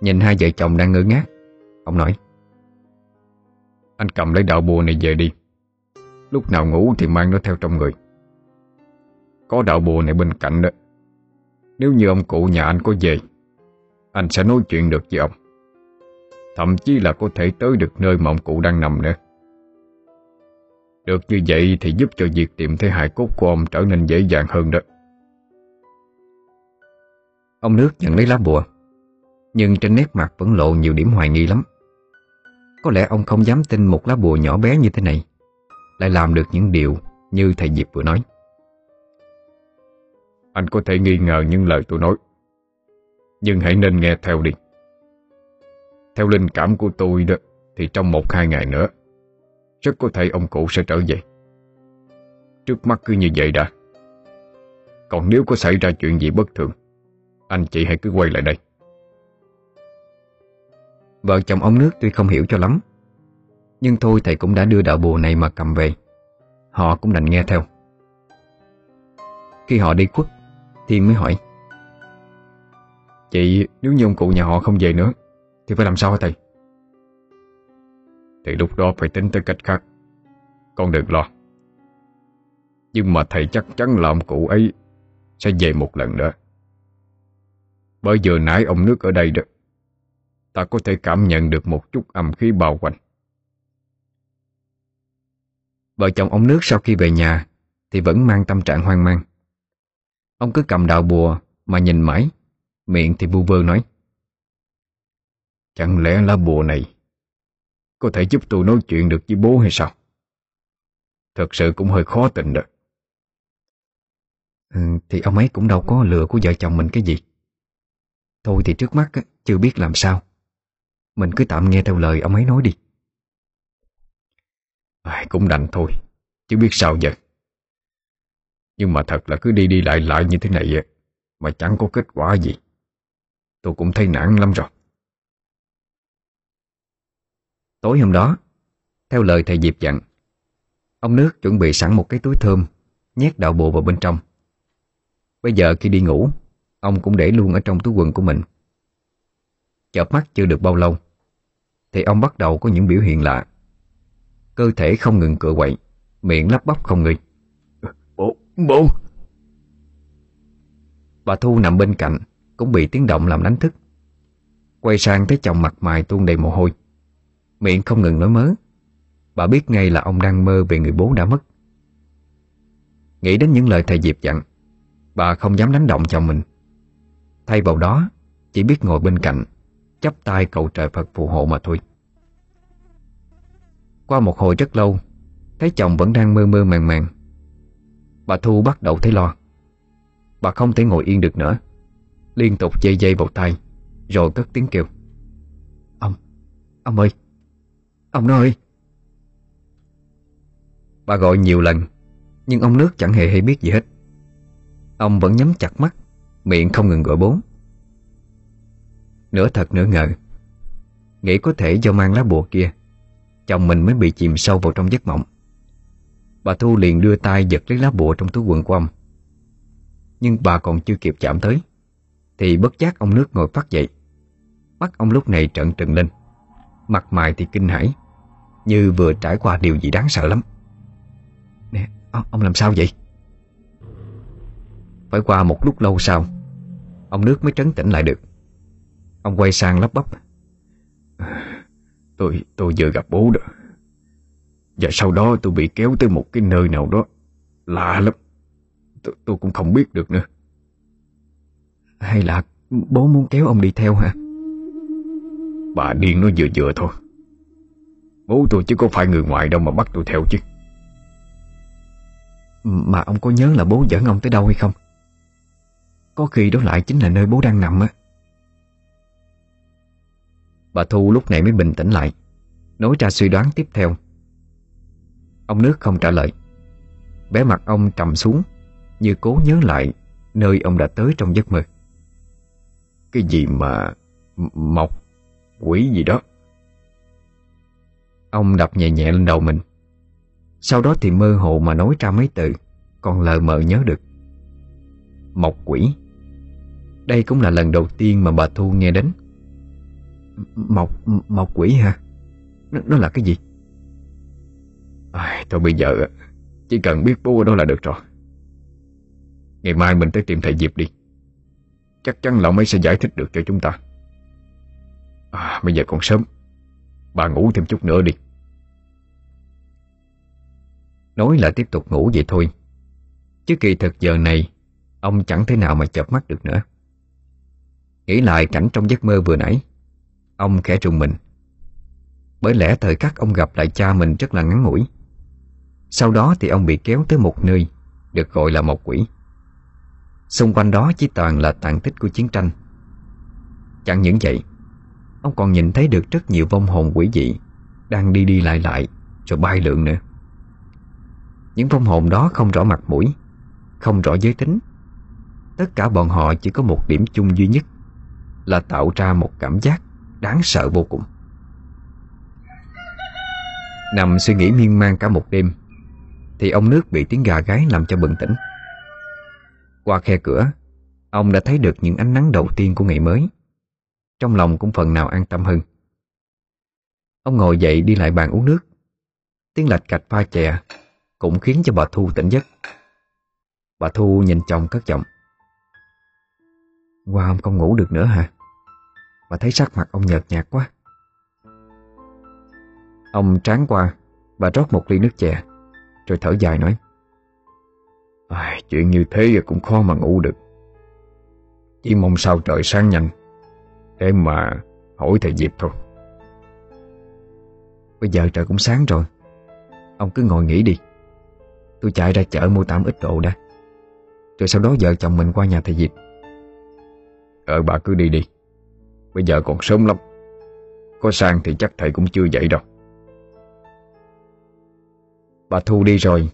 Nhìn hai vợ chồng đang ngơ ngác Ông nói Anh cầm lấy đạo bùa này về đi. Lúc nào ngủ thì mang nó theo trong người. Có đạo bùa này bên cạnh đó. Nếu như ông cụ nhà anh có về Anh sẽ nói chuyện được với ông. Thậm chí là có thể tới được nơi mà ông cụ đang nằm nữa. Được như vậy thì giúp cho việc tìm thấy hài cốt của ông trở nên dễ dàng hơn đó. Ông nước nhận lấy lá bùa, Nhưng trên nét mặt vẫn lộ nhiều điểm hoài nghi lắm. Có lẽ ông không dám tin một lá bùa nhỏ bé như thế này Lại làm được những điều như thầy Diệp vừa nói. Anh có thể nghi ngờ những lời tôi nói, Nhưng hãy nên nghe theo đi. Theo linh cảm của tôi đó, Thì trong một hai ngày nữa rất có thể ông cụ sẽ trở về. Trước mắt cứ như vậy đã. Còn nếu có xảy ra chuyện gì bất thường, Anh chị hãy cứ quay lại đây. Vợ chồng ông nước tuy không hiểu cho lắm, Nhưng thôi thầy cũng đã đưa đạo bùa này mà cầm về. Họ cũng đành nghe theo. Khi họ đi khuất Thiên mới hỏi. Chị, nếu như ông cụ nhà họ không về nữa, Thì phải làm sao hả thầy? Thì lúc đó phải tính tới cách khác. Con đừng lo. Nhưng mà thầy chắc chắn là ông cụ ấy Sẽ về một lần nữa. Bởi giờ nãy ông nước ở đây đó, Ta có thể cảm nhận được một chút âm khí bao quanh. Vợ chồng ông nước sau khi về nhà Thì vẫn mang tâm trạng hoang mang. Ông cứ cầm đạo bùa Mà nhìn mãi, Miệng thì bu vơ nói, Chẳng lẽ lá bùa này có thể giúp tôi nói chuyện được với bố hay sao? Thật sự cũng hơi khó tình đó. Ừ, Thì ông ấy cũng đâu có lừa của vợ chồng mình cái gì. Thôi thì trước mắt chưa biết làm sao. Mình cứ tạm nghe theo lời ông ấy nói đi. À, Cũng đành thôi Chứ biết sao giờ. Nhưng mà thật là cứ đi đi lại lại như thế này Mà chẳng có kết quả gì. Tôi cũng thấy nản lắm rồi. Tối hôm đó Theo lời thầy Diệp dặn Ông nước chuẩn bị sẵn một cái túi thơm Nhét đạo bộ vào bên trong. Bây giờ khi đi ngủ Ông cũng để luôn ở trong túi quần của mình. Chợp mắt chưa được bao lâu Thì ông bắt đầu có những biểu hiện lạ. Cơ thể không ngừng cựa quậy Miệng lắp bắp không ngừng. Bố, bố Bà Thu nằm bên cạnh Cũng bị tiếng động làm đánh thức. Quay sang thấy chồng mặt mày tuôn đầy mồ hôi Miệng không ngừng nói mớ. Bà biết ngay là ông đang mơ về người bố đã mất. Nghĩ đến những lời thầy Diệp dặn Bà không dám đánh động chồng mình. Thay vào đó Chỉ biết ngồi bên cạnh chắp tay cầu trời Phật phù hộ mà thôi. Qua một hồi rất lâu Thấy chồng vẫn đang mơ mơ màng màng. Bà Thu bắt đầu thấy lo. Bà không thể ngồi yên được nữa. Liên tục dây dây vào tay Rồi cất tiếng kêu. Ông, ông ơi Ông nói Bà gọi nhiều lần, Nhưng ông nước chẳng hề hay biết gì hết. Ông vẫn nhắm chặt mắt, Miệng không ngừng gọi bố Nửa thật nửa ngờ, Nghĩ có thể do mang lá bùa kia, Chồng mình mới bị chìm sâu vào trong giấc mộng. Bà Thu liền đưa tay giật lấy lá bùa trong túi quần của ông. Nhưng bà còn chưa kịp chạm tới, Thì bất giác ông nước ngồi phát dậy. Mắt ông lúc này trợn trừng lên. Mặt mày thì kinh hãi. Như vừa trải qua điều gì đáng sợ lắm. Nè, ông, ông làm sao vậy? Phải qua một lúc lâu sau Ông nước mới trấn tĩnh lại được. Ông quay sang lắp bắp. Tôi tôi vừa gặp bố đó. Và sau đó tôi bị kéo tới một cái nơi nào đó Lạ lắm. Tôi, tôi cũng không biết được nữa. Hay là bố muốn kéo ông đi theo hả? Bà điên nó vừa vừa thôi. Bố tôi chứ có phải người ngoài đâu mà bắt tôi theo chứ. Mà ông có nhớ là bố dẫn ông tới đâu hay không? Có khi đó lại chính là nơi bố đang nằm á. Bà Thu lúc này mới bình tĩnh lại Nói ra suy đoán tiếp theo. Ông nước không trả lời. Bé mặt ông trầm xuống Như cố nhớ lại Nơi ông đã tới trong giấc mơ. Cái gì mà Mọc Quỷ gì đó. Ông đập nhẹ nhẹ lên đầu mình. Sau đó thì mơ hồ mà nói ra mấy từ Còn lờ mờ nhớ được. Mộc quỷ. Đây cũng là lần đầu tiên mà bà Thu nghe đến. Mộc, mộc quỷ hả? Nó, nó là cái gì? À, thôi bây giờ chỉ cần biết bố ở đó là được rồi. Ngày mai mình tới tìm thầy Diệp đi. Chắc chắn là ông ấy sẽ giải thích được cho chúng ta à, Bây giờ còn sớm. Bà ngủ thêm chút nữa đi. Nói là tiếp tục ngủ vậy thôi. Chứ kỳ thực giờ này Ông chẳng thể nào mà chợp mắt được nữa. Nghĩ lại cảnh trong giấc mơ vừa nãy Ông khẽ trùng mình. Bởi lẽ thời khắc ông gặp lại cha mình rất là ngắn ngủi. Sau đó thì ông bị kéo tới một nơi Được gọi là một quỷ. Xung quanh đó chỉ toàn là tàn tích của chiến tranh. Chẳng những vậy Ông còn nhìn thấy được rất nhiều vong hồn quỷ dị Đang đi đi lại lại Rồi bay lượn nữa. Những vong hồn đó không rõ mặt mũi, Không rõ giới tính. Tất cả bọn họ chỉ có một điểm chung duy nhất Là tạo ra một cảm giác Đáng sợ vô cùng. Nằm suy nghĩ miên man cả một đêm, Thì ông nước bị tiếng gà gáy làm cho bừng tỉnh. Qua khe cửa, Ông đã thấy được những ánh nắng đầu tiên của ngày mới. Trong lòng cũng phần nào an tâm hơn. Ông ngồi dậy đi lại bàn uống nước. Tiếng lạch cạch pha chè Cũng khiến cho bà Thu tỉnh giấc. Bà Thu nhìn chồng cất giọng. Qua ông không ngủ được nữa hả? Bà thấy sắc mặt ông nhợt nhạt quá. Ông tráng qua Bà rót một ly nước chè Rồi thở dài nói. À, Chuyện như thế cũng khó mà ngủ được. Chỉ mong sao trời sáng nhanh. Để mà hỏi thầy Diệp thôi. Bây giờ trời cũng sáng rồi. Ông cứ ngồi nghỉ đi. Tôi chạy ra chợ mua tạm ít đồ đã. Rồi sau đó vợ chồng mình qua nhà thầy Diệp. Ờ bà cứ đi đi. Bây giờ còn sớm lắm. Có sang thì chắc thầy cũng chưa dậy đâu. Bà Thu đi rồi.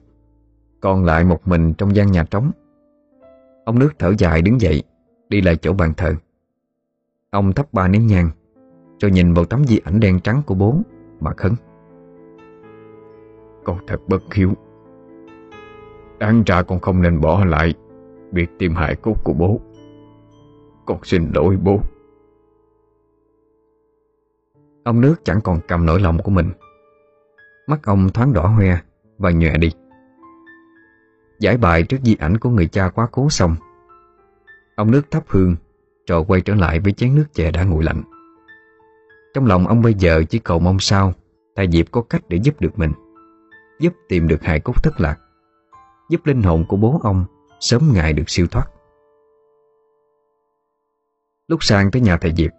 Còn lại một mình trong gian nhà trống. Ông nước thở dài đứng dậy, Đi lại chỗ bàn thờ. Ông thắp ba nén nhang, Rồi nhìn vào tấm di ảnh đen trắng của bố, Mà khấn. Con thật bất hiếu. Đáng ra con không nên bỏ lại Việc tìm hại cốt của bố. Con xin lỗi bố. Ông nước chẳng còn cầm nổi lòng của mình. Mắt ông thoáng đỏ hoe Và nhòe đi. Giải bài trước di ảnh của người cha quá cố xong. Ông nước thắp hương rồi quay trở lại với chén nước chè đã nguội lạnh. Trong lòng ông bây giờ chỉ cầu mong sao Thầy Diệp có cách để giúp được mình, Giúp tìm được hài cốt thất lạc, Giúp linh hồn của bố ông Sớm ngày được siêu thoát. Lúc sang tới nhà thầy Diệp,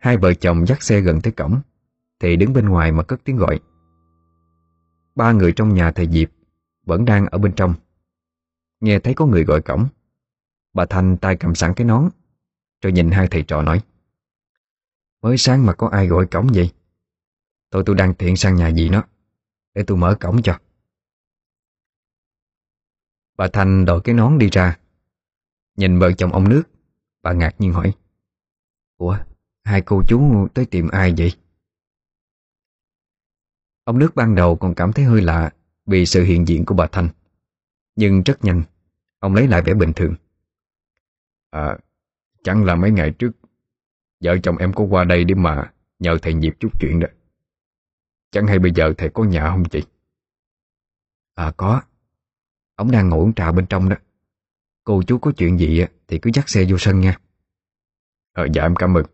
Hai vợ chồng dắt xe gần tới cổng, Thì đứng bên ngoài mà cất tiếng gọi. Ba người trong nhà thầy Diệp Vẫn đang ở bên trong. Nghe thấy có người gọi cổng, Bà Thanh tay cầm sẵn cái nón rồi nhìn hai thầy trò nói. Mới sáng mà có ai gọi cổng vậy? Tôi tôi đang thiện sang nhà gì nó, Để tôi mở cổng cho. Bà Thanh đội cái nón đi ra, Nhìn vợ chồng ông nước. Bà ngạc nhiên hỏi, Ủa, Hai cô chú tới tìm ai vậy? Ông nước ban đầu còn cảm thấy hơi lạ Vì sự hiện diện của bà Thanh, Nhưng rất nhanh, Ông lấy lại vẻ bình thường. À Chẳng là mấy ngày trước Vợ chồng em có qua đây để mà Nhờ thầy Diệp chút chuyện đó Chẳng hay bây giờ thầy có nhà không chị? À có Ông đang ngồi uống trà bên trong đó Cô chú có chuyện gì thì cứ dắt xe vô sân nha Ờ dạ em cảm ơn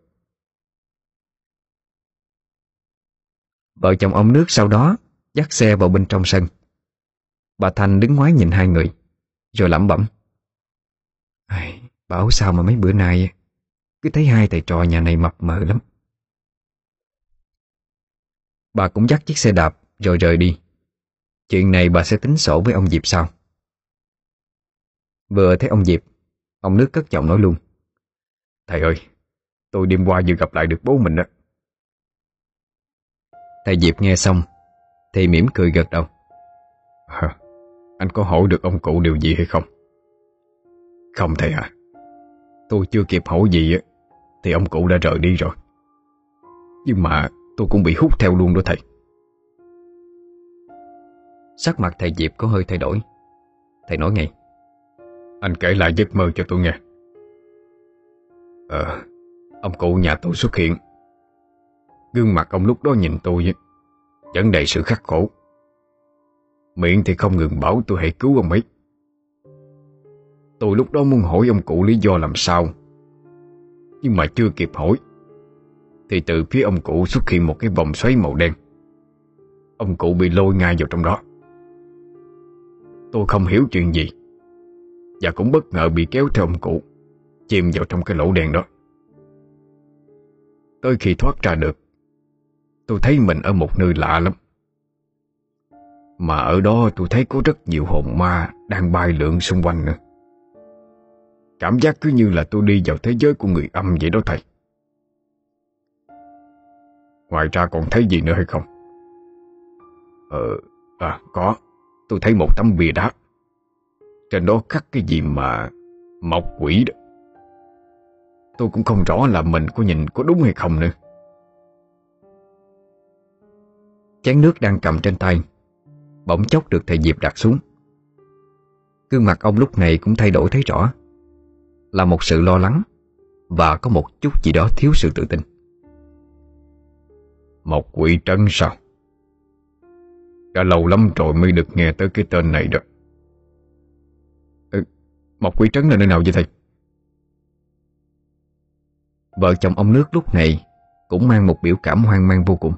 Vợ chồng ông nước sau đó dắt xe vào bên trong sân. Bà Thanh đứng ngoái nhìn hai người, rồi lẩm bẩm. Ai, bảo sao mà mấy bữa nay cứ thấy hai thầy trò nhà này mập mờ lắm. Bà cũng dắt chiếc xe đạp rồi rời đi. Chuyện này bà sẽ tính sổ với ông Diệp sau. Vừa thấy ông Diệp, ông nước cất giọng nói luôn. Thầy ơi, tôi đêm qua vừa gặp lại được bố mình đó. Thầy Diệp nghe xong Thì mỉm cười gật đầu à, Anh có hỏi được ông cụ điều gì hay không? Không thầy à Tôi chưa kịp hỏi gì á, Thì ông cụ đã rời đi rồi. Nhưng mà tôi cũng bị hút theo luôn đó thầy. Sắc mặt thầy Diệp có hơi thay đổi. Thầy nói ngay, Anh kể lại giấc mơ cho tôi nghe. Ờ Ông cụ nhà tôi xuất hiện. Gương mặt ông lúc đó nhìn tôi Vẫn đầy sự khắc khổ. Miệng thì không ngừng bảo tôi hãy cứu ông ấy. Tôi lúc đó muốn hỏi ông cụ lý do làm sao. Nhưng mà chưa kịp hỏi, Thì từ phía ông cụ xuất hiện một cái vòng xoáy màu đen. Ông cụ bị lôi ngay vào trong đó. Tôi không hiểu chuyện gì, Và cũng bất ngờ bị kéo theo ông cụ, Chìm vào trong cái lỗ đen đó. Tới khi thoát ra được, Tôi thấy mình ở một nơi lạ lắm. Mà ở đó tôi thấy có rất nhiều hồn ma Đang bay lượn xung quanh nữa. Cảm giác cứ như là tôi đi vào thế giới của người âm vậy đó thầy. Ngoài ra còn thấy gì nữa hay không? Ờ, à, có. Tôi thấy một tấm bìa đá. Trên đó khắc cái gì mà Mọc quỷ đó. Tôi cũng không rõ là mình có nhìn có đúng hay không nữa. Chén nước đang cầm trên tay. Bỗng chốc được thầy Diệp đặt xuống. Gương mặt ông lúc này cũng thay đổi thấy rõ. Là một sự lo lắng Và có một chút gì đó thiếu sự tự tin. Một quỷ trấn sao? Đã lâu lắm rồi mới được nghe tới cái tên này đó. Ừ, Một quỷ trấn là nơi nào vậy thầy? Vợ chồng ông nước lúc này Cũng mang một biểu cảm hoang mang vô cùng.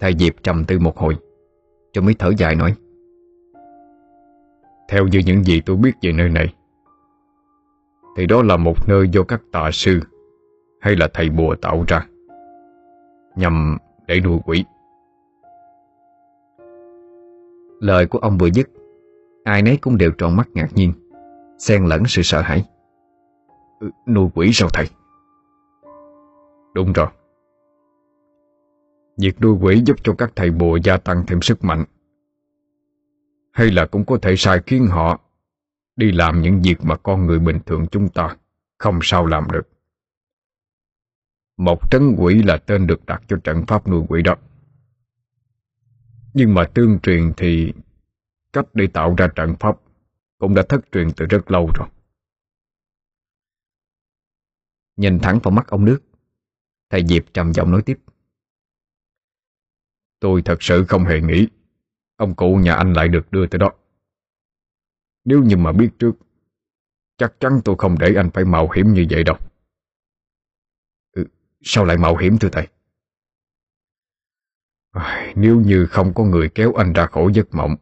Thầy Diệp trầm tư một hồi Rồi mới thở dài nói Theo như những gì tôi biết về nơi này thì đó là một nơi do các tà sư Hay là thầy bùa tạo ra Nhằm để nuôi quỷ. Lời của ông vừa dứt Ai nấy cũng đều tròn mắt ngạc nhiên xen lẫn sự sợ hãi. Ừ, Nuôi quỷ sao thầy? Đúng rồi. Việc nuôi quỷ giúp cho các thầy bùa gia tăng thêm sức mạnh Hay là cũng có thể sai khiến họ Đi làm những việc mà con người bình thường chúng ta Không sao làm được. Một trấn quỷ là tên được đặt cho trận pháp nuôi quỷ đó. Nhưng mà tương truyền thì Cách để tạo ra trận pháp Cũng đã thất truyền từ rất lâu rồi. Nhìn thẳng vào mắt ông nước, Thầy Diệp trầm giọng nói tiếp. Tôi thật sự không hề nghĩ Ông cụ nhà anh lại được đưa tới đó. Nếu như mà biết trước Chắc chắn tôi không để anh phải mạo hiểm như vậy đâu. Ừ, Sao lại mạo hiểm thưa thầy? À, Nếu như không có người kéo anh ra khỏi giấc mộng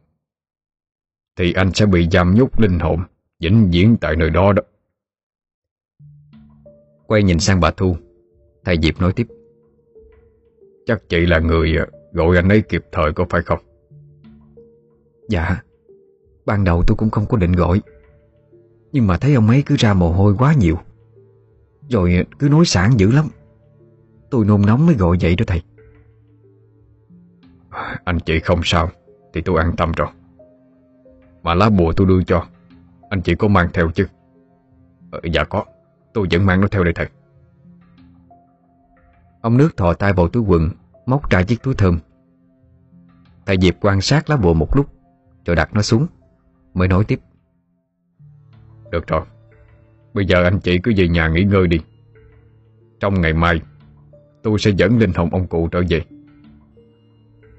Thì anh sẽ bị giam nhốt linh hồn vĩnh viễn tại nơi đó đó. Quay nhìn sang bà Thu Thầy Diệp nói tiếp. Chắc chị là người à, gọi anh ấy kịp thời có phải không? Dạ. Ban đầu tôi cũng không có định gọi. Nhưng mà thấy ông ấy cứ ra mồ hôi quá nhiều. Rồi cứ nói sản dữ lắm. Tôi nôn nóng mới gọi vậy đó thầy. Anh chị không sao Thì tôi an tâm rồi. Mà lá bùa tôi đưa cho Anh chị có mang theo chứ? Ờ, Dạ có Tôi vẫn mang nó theo đây thầy. Ông nước thò tay vào túi quần Móc ra chiếc túi thơm. Thầy Diệp quan sát lá bùa một lúc Rồi đặt nó xuống Mới nói tiếp. Được rồi Bây giờ anh chị cứ về nhà nghỉ ngơi đi. Trong ngày mai Tôi sẽ dẫn linh hồn ông cụ trở về.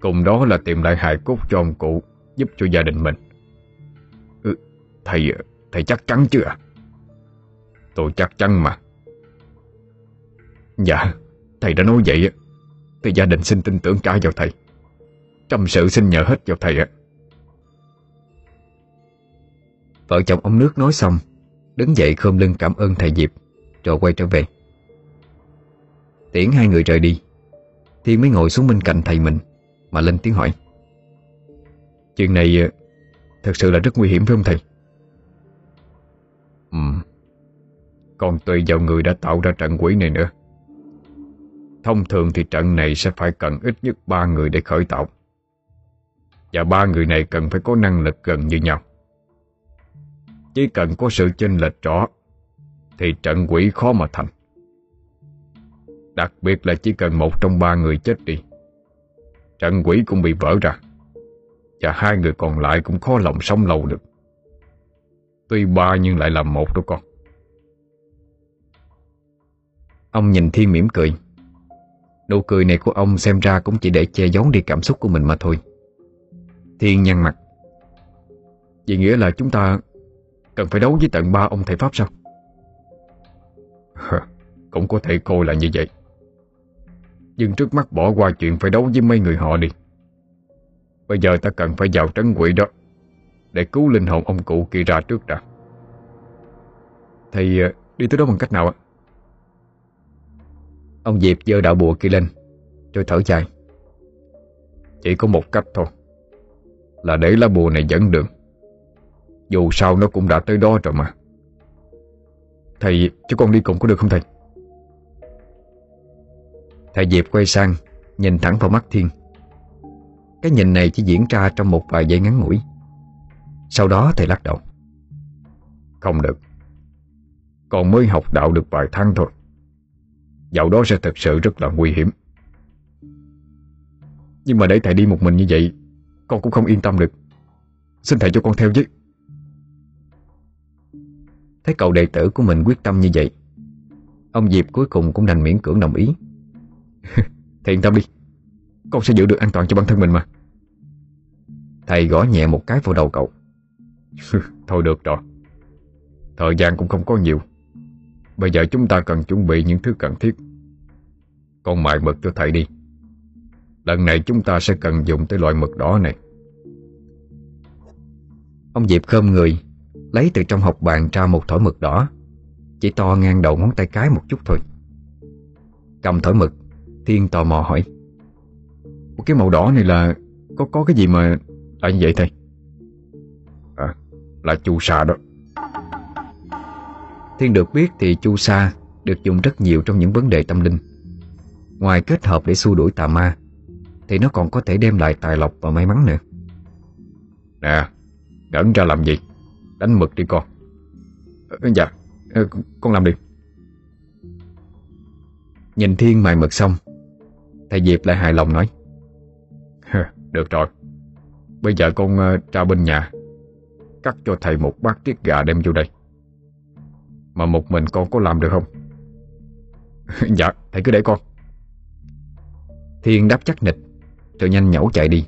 Cùng đó là tìm lại hài cốt cho ông cụ Giúp cho gia đình mình. Ừ, Thầy Thầy chắc chắn chứ à Tôi chắc chắn mà. Dạ Thầy đã nói vậy Thì gia đình xin tin tưởng cả vào thầy. Trong sự xin nhờ hết vào thầy ạ. Vợ chồng ông nước nói xong, Đứng dậy khom lưng cảm ơn thầy Diệp, Rồi quay trở về. Tiễn hai người rời đi Thiên mới ngồi xuống bên cạnh thầy mình, Mà lên tiếng hỏi. Chuyện này ờ, Thật sự là rất nguy hiểm phải không thầy? Ừ Còn tùy vào người đã tạo ra trận quỷ này nữa. Thông thường thì trận này sẽ phải cần ít nhất ba người để khởi tạo. Và ba người này cần phải có năng lực gần như nhau. Chỉ cần có sự chênh lệch rõ, Thì trận quỷ khó mà thành. Đặc biệt là chỉ cần một trong ba người chết đi, Trận quỷ cũng bị vỡ ra, Và hai người còn lại cũng khó lòng sống lâu được. Tuy ba nhưng lại là một đó con. Ông nhìn Thiên mỉm cười. Nụ cười này của ông xem ra cũng chỉ để che giấu đi cảm xúc của mình mà thôi. Thiên nhăn mặt. Vì nghĩa là chúng ta Cần phải đấu với tận ba ông thầy Pháp sao? Cũng có thể coi là như vậy. Nhưng trước mắt bỏ qua chuyện phải đấu với mấy người họ đi. Bây giờ ta cần phải vào trấn quỷ đó, Để cứu linh hồn ông cụ kia ra trước đã. Thầy ờ, đi tới đó bằng cách nào ạ? Ông Diệp giơ đạo bùa kia lên, Rồi thở dài. Chỉ có một cách thôi, Là để lá bùa này dẫn đường. Dù sao nó cũng đã tới đó rồi mà. Thầy cho con đi cùng có được không thầy? Thầy Diệp quay sang, Nhìn thẳng vào mắt Thiên. Cái nhìn này chỉ diễn ra trong một vài giây ngắn ngủi. Sau đó thầy lắc đầu. Không được. Con mới học đạo được vài tháng thôi. Dạo đó sẽ thật sự rất là nguy hiểm. Nhưng mà để thầy đi một mình như vậy, Con cũng không yên tâm được. Xin thầy cho con theo chứ Thấy cậu đệ tử của mình quyết tâm như vậy, Ông Diệp cuối cùng cũng đành miễn cưỡng đồng ý. Thì yên tâm đi, Con sẽ giữ được an toàn cho bản thân mình mà. Thầy gõ nhẹ một cái vào đầu cậu. Thôi được rồi, Thời gian cũng không có nhiều. Bây giờ chúng ta cần chuẩn bị những thứ cần thiết. Con mại mực cho thầy đi. Lần này chúng ta sẽ cần dùng tới loại mực đỏ này. Ông Diệp khom người Lấy từ trong hộp bàn ra một thỏi mực đỏ. Chỉ to ngang đầu ngón tay cái một chút thôi. Cầm thỏi mực, Thiên tò mò hỏi. Cái màu đỏ này là Có có cái gì mà lại như vậy thầy? À là chu sa đó. Thiên được biết thì chu sa Được dùng rất nhiều trong những vấn đề tâm linh. Ngoài kết hợp để xua đuổi tà ma, Thì nó còn có thể đem lại tài lộc và may mắn nữa. Nè Ngẩn ra làm gì? Đánh mực đi con. Ờ, dạ ờ, Con làm đi. Nhìn Thiên mài mực xong, Thầy Diệp lại hài lòng nói Được rồi. Bây giờ con ờ, ra bên nhà, Cắt cho thầy một bát tiết gà đem vô đây. Mà một mình con có làm được không? Dạ thầy cứ để con. Thiên đáp chắc nịch, Rồi nhanh nhẩu chạy đi.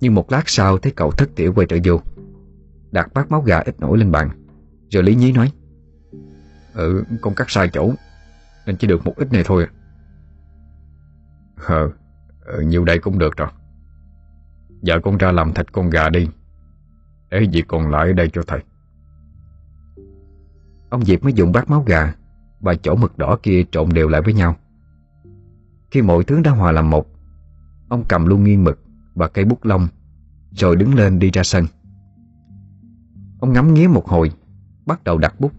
Nhưng một lát sau thấy cậu thất tiểu quay trở vô. Đặt bát máu gà ít nổi lên bàn. Rồi lý nhí nói Ừ con cắt sai chỗ Nên chỉ được một ít này thôi. Ờ ừ, Nhiều đây cũng được rồi. Giờ con ra làm thịt con gà đi. Để việc còn lại ở đây cho thầy. Ông Diệp mới dùng bát máu gà Và chỗ mực đỏ kia trộn đều lại với nhau. Khi mọi thứ đã hòa làm một Ông cầm luôn nghiêng mực Và cây bút lông Rồi đứng lên đi ra sân. Ông ngắm nghía một hồi, Bắt đầu đặt bút.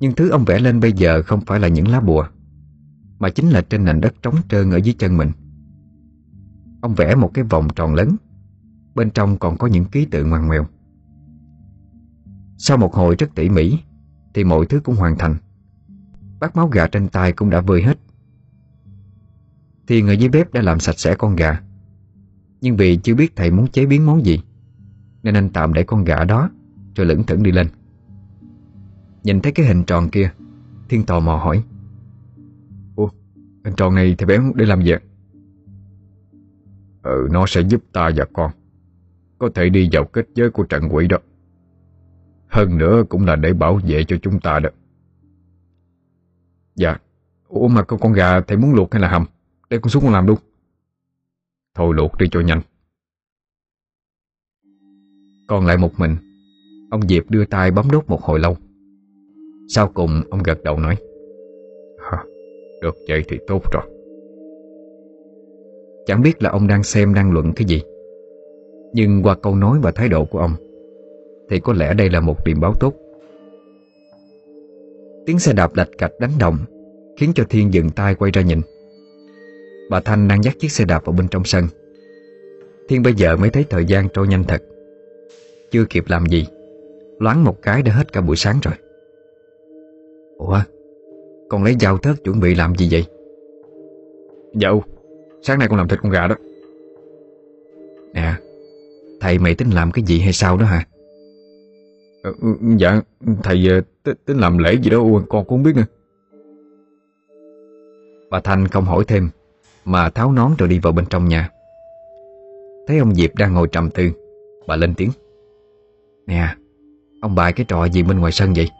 Nhưng thứ ông vẽ lên bây giờ không phải là những lá bùa, Mà chính là trên nền đất trống trơn ở dưới chân mình. Ông vẽ một cái vòng tròn lớn, Bên trong còn có những ký tự ngoằn ngoèo. Sau một hồi rất tỉ mỉ, Thì mọi thứ cũng hoàn thành. Bát máu gà trên tay cũng đã vơi hết. Thì người dưới bếp đã làm sạch sẽ con gà. Nhưng vì chưa biết thầy muốn chế biến món gì nên anh tạm để con gà đó Rồi lững thững đi lên. Nhìn thấy cái hình tròn kia Thiên tò mò hỏi. Ủa, hình tròn này thầy béo để làm gì? Ừ, nó sẽ giúp ta và con. Có thể đi vào kết giới của trận quỷ đó. Hơn nữa cũng là để bảo vệ cho chúng ta đó. Dạ. Ủa mà con con gà thầy muốn luộc hay là hầm? Để con xuống con làm luôn. Thôi luộc đi cho nhanh còn lại một mình. Ông Diệp đưa tay bấm đốt một hồi lâu. Sau cùng ông gật đầu nói Hả, Được vậy thì tốt rồi. Chẳng biết là ông đang xem đang luận cái gì. Nhưng qua câu nói và thái độ của ông Thì có lẽ đây là một điểm báo tốt. Tiếng xe đạp lạch cạch đánh động Khiến cho Thiên dừng tay quay ra nhìn. Bà Thanh đang dắt chiếc xe đạp vào bên trong sân. Thiên bây giờ mới thấy thời gian trôi nhanh thật. Chưa kịp làm gì. Loáng một cái đã hết cả buổi sáng rồi. Ủa Con lấy dao thớt chuẩn bị làm gì vậy? Dạo Sáng nay con làm thịt con gà đó. Nè Thầy mày tính làm cái gì hay sao đó hả? Ừ, Dạ Thầy ờ, tính làm lễ gì đó. Con cũng không biết nữa. Bà Thanh không hỏi thêm Mà tháo nón rồi đi vào bên trong nhà. Thấy ông Diệp đang ngồi trầm tư Bà lên tiếng Nè Ông bài cái trò gì bên ngoài sân vậy?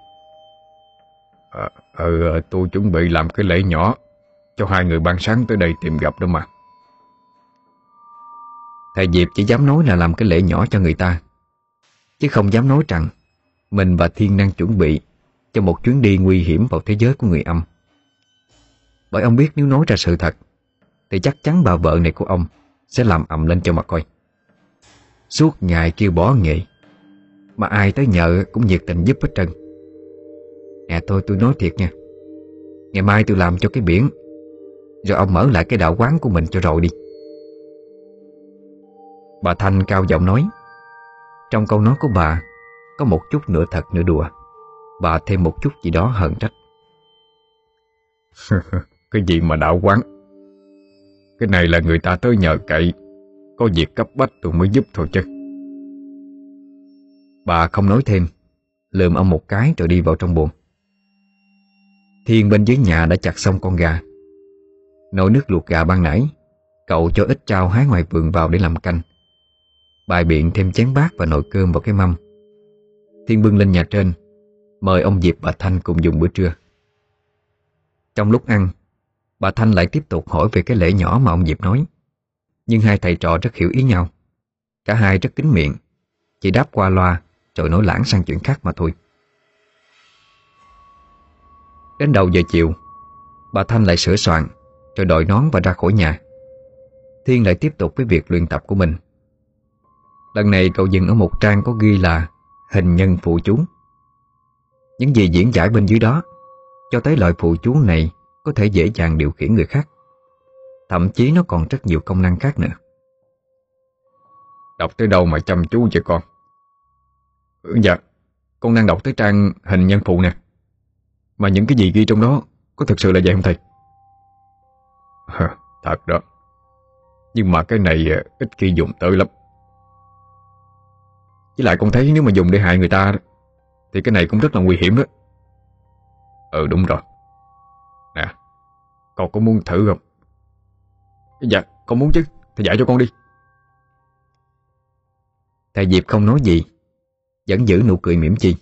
Ờ, ờ, tôi chuẩn bị làm cái lễ nhỏ Cho hai người ban sáng tới đây tìm gặp đó mà. Thầy Diệp chỉ dám nói là làm cái lễ nhỏ cho người ta Chứ không dám nói rằng Mình và Thiên đang chuẩn bị Cho một chuyến đi nguy hiểm vào thế giới của người âm. Bởi ông biết nếu nói ra sự thật Thì chắc chắn bà vợ này của ông Sẽ làm ầm lên cho mà coi. Suốt ngày kêu bỏ nghệ mà ai tới nhờ cũng nhiệt tình giúp hết trơn. Nè tôi tôi nói thiệt nha. Ngày mai tôi làm cho cái biển, Rồi ông mở lại cái đạo quán của mình cho rồi đi. Bà Thanh cao giọng nói, Trong câu nói của bà, Có một chút nửa thật nửa đùa. Bà thêm một chút gì đó hận trách. Cái gì mà đạo quán? Cái này là người ta tới nhờ cậy, Có việc cấp bách tôi mới giúp thôi chứ. Bà không nói thêm. Lườm ông một cái rồi đi vào trong buồng. Thiên bên dưới nhà đã chặt xong con gà. Nồi nước luộc gà ban nãy, Cậu cho ít trao hái ngoài vườn vào để làm canh. Bài biện thêm chén bát và nồi cơm vào cái mâm. Thiên bưng lên nhà trên, Mời ông Diệp, bà Thanh cùng dùng bữa trưa. Trong lúc ăn, Bà Thanh lại tiếp tục hỏi về cái lễ nhỏ mà ông Diệp nói. Nhưng hai thầy trò rất hiểu ý nhau. Cả hai rất kính miệng, Chỉ đáp qua loa rồi nói lãng sang chuyện khác mà thôi. Đến đầu giờ chiều, Bà Thanh lại sửa soạn, Rồi đội nón và ra khỏi nhà. Thiên lại tiếp tục với việc luyện tập của mình. Lần này cậu dừng ở một trang có ghi là Hình nhân phụ chú. Những gì diễn giải bên dưới đó, Cho thấy loại phụ chú này Có thể dễ dàng điều khiển người khác. Thậm chí nó còn rất nhiều công năng khác nữa. Đọc tới đâu mà chăm chú vậy con? Dạ Con đang đọc tới trang hình nhân phụ nè. Mà những cái gì ghi trong đó Có thực sự là vậy không thầy? Thật đó. Nhưng mà cái này ờ, ít khi dùng tới lắm. Với lại con thấy nếu mà dùng để hại người ta Thì cái này cũng rất là nguy hiểm đó. Ừ đúng rồi. Nè, Con có muốn thử không? Dạ con muốn chứ. Thầy dạy cho con đi. Thầy Diệp không nói gì. Vẫn giữ nụ cười mỉm chi.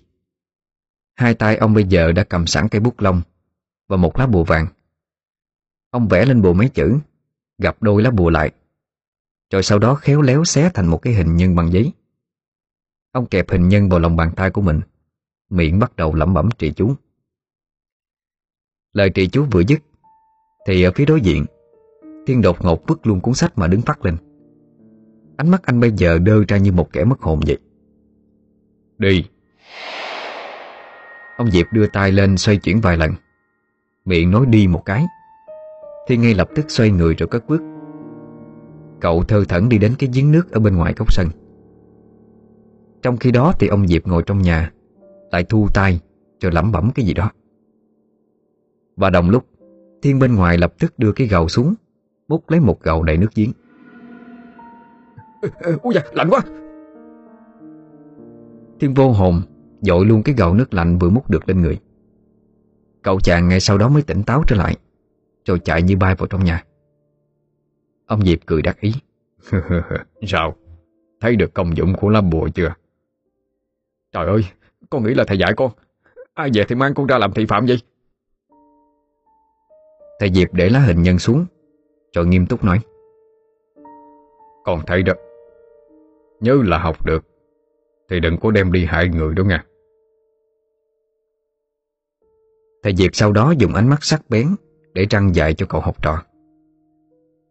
Hai tay ông bây giờ đã cầm sẵn cây bút lông Và một lá bùa vàng. Ông vẽ lên bùa mấy chữ, Gặp đôi lá bùa lại, Rồi sau đó khéo léo xé thành một cái hình nhân bằng giấy. Ông kẹp hình nhân vào lòng bàn tay của mình, Miệng bắt đầu lẩm bẩm trì chú. Lời trì chú vừa dứt, Thì ở phía đối diện, Thiên đột ngột vứt luôn cuốn sách mà đứng phát lên. Ánh mắt anh bây giờ đơ ra như một kẻ mất hồn vậy. Đi. Ông Diệp đưa tay lên xoay chuyển vài lần. Miệng nói đi một cái. Thiên ngay lập tức xoay người rồi cất bước. Cậu thơ thẩn đi đến cái giếng nước ở bên ngoài góc sân. Trong khi đó thì ông Diệp ngồi trong nhà, Lại thu tay Rồi lẩm bẩm cái gì đó. Và đồng lúc, Thiên bên ngoài lập tức đưa cái gầu xuống Múc lấy một gầu đầy nước giếng. Ôi da, lạnh quá. Thiên vô hồn Dội luôn cái gầu nước lạnh vừa múc được lên người. Cậu chàng ngay sau đó mới tỉnh táo trở lại Rồi chạy như bay vào trong nhà. Ông Diệp cười đắc ý. Sao? Thấy được công dụng của lá bùa chưa? Trời ơi, con nghĩ là thầy dạy con. Ai về thì mang con ra làm thị phạm vậy? Thầy Diệp để lá hình nhân xuống Rồi nghiêm túc nói. Con thấy đó. Nhớ là học được thì đừng có đem đi hại người đó nha. Thầy Diệp sau đó dùng ánh mắt sắc bén Để trăng dạy cho cậu học trò.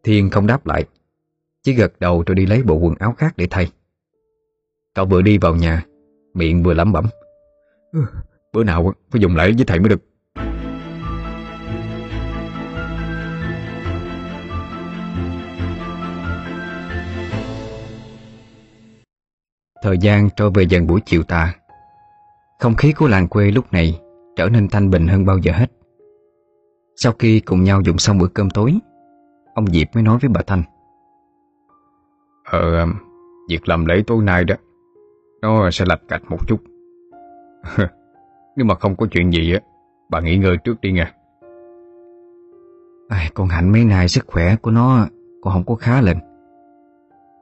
Thiên không đáp lại, Chỉ gật đầu rồi đi lấy bộ quần áo khác để thay. Cậu vừa đi vào nhà, Miệng vừa lẩm bẩm. Bữa nào phải dùng lại với thầy mới được. Thời gian trôi về dần buổi chiều tà. Không khí của làng quê lúc này Trở nên thanh bình hơn bao giờ hết. Sau khi cùng nhau dùng xong bữa cơm tối Ông Diệp mới nói với bà Thanh. Ờ, việc làm lễ tối nay đó nó sẽ lạch cạch một chút. Nếu mà không có chuyện gì á Bà nghỉ ngơi trước đi nha. À, Con Hạnh mấy nay sức khỏe của nó Con không có khá lên.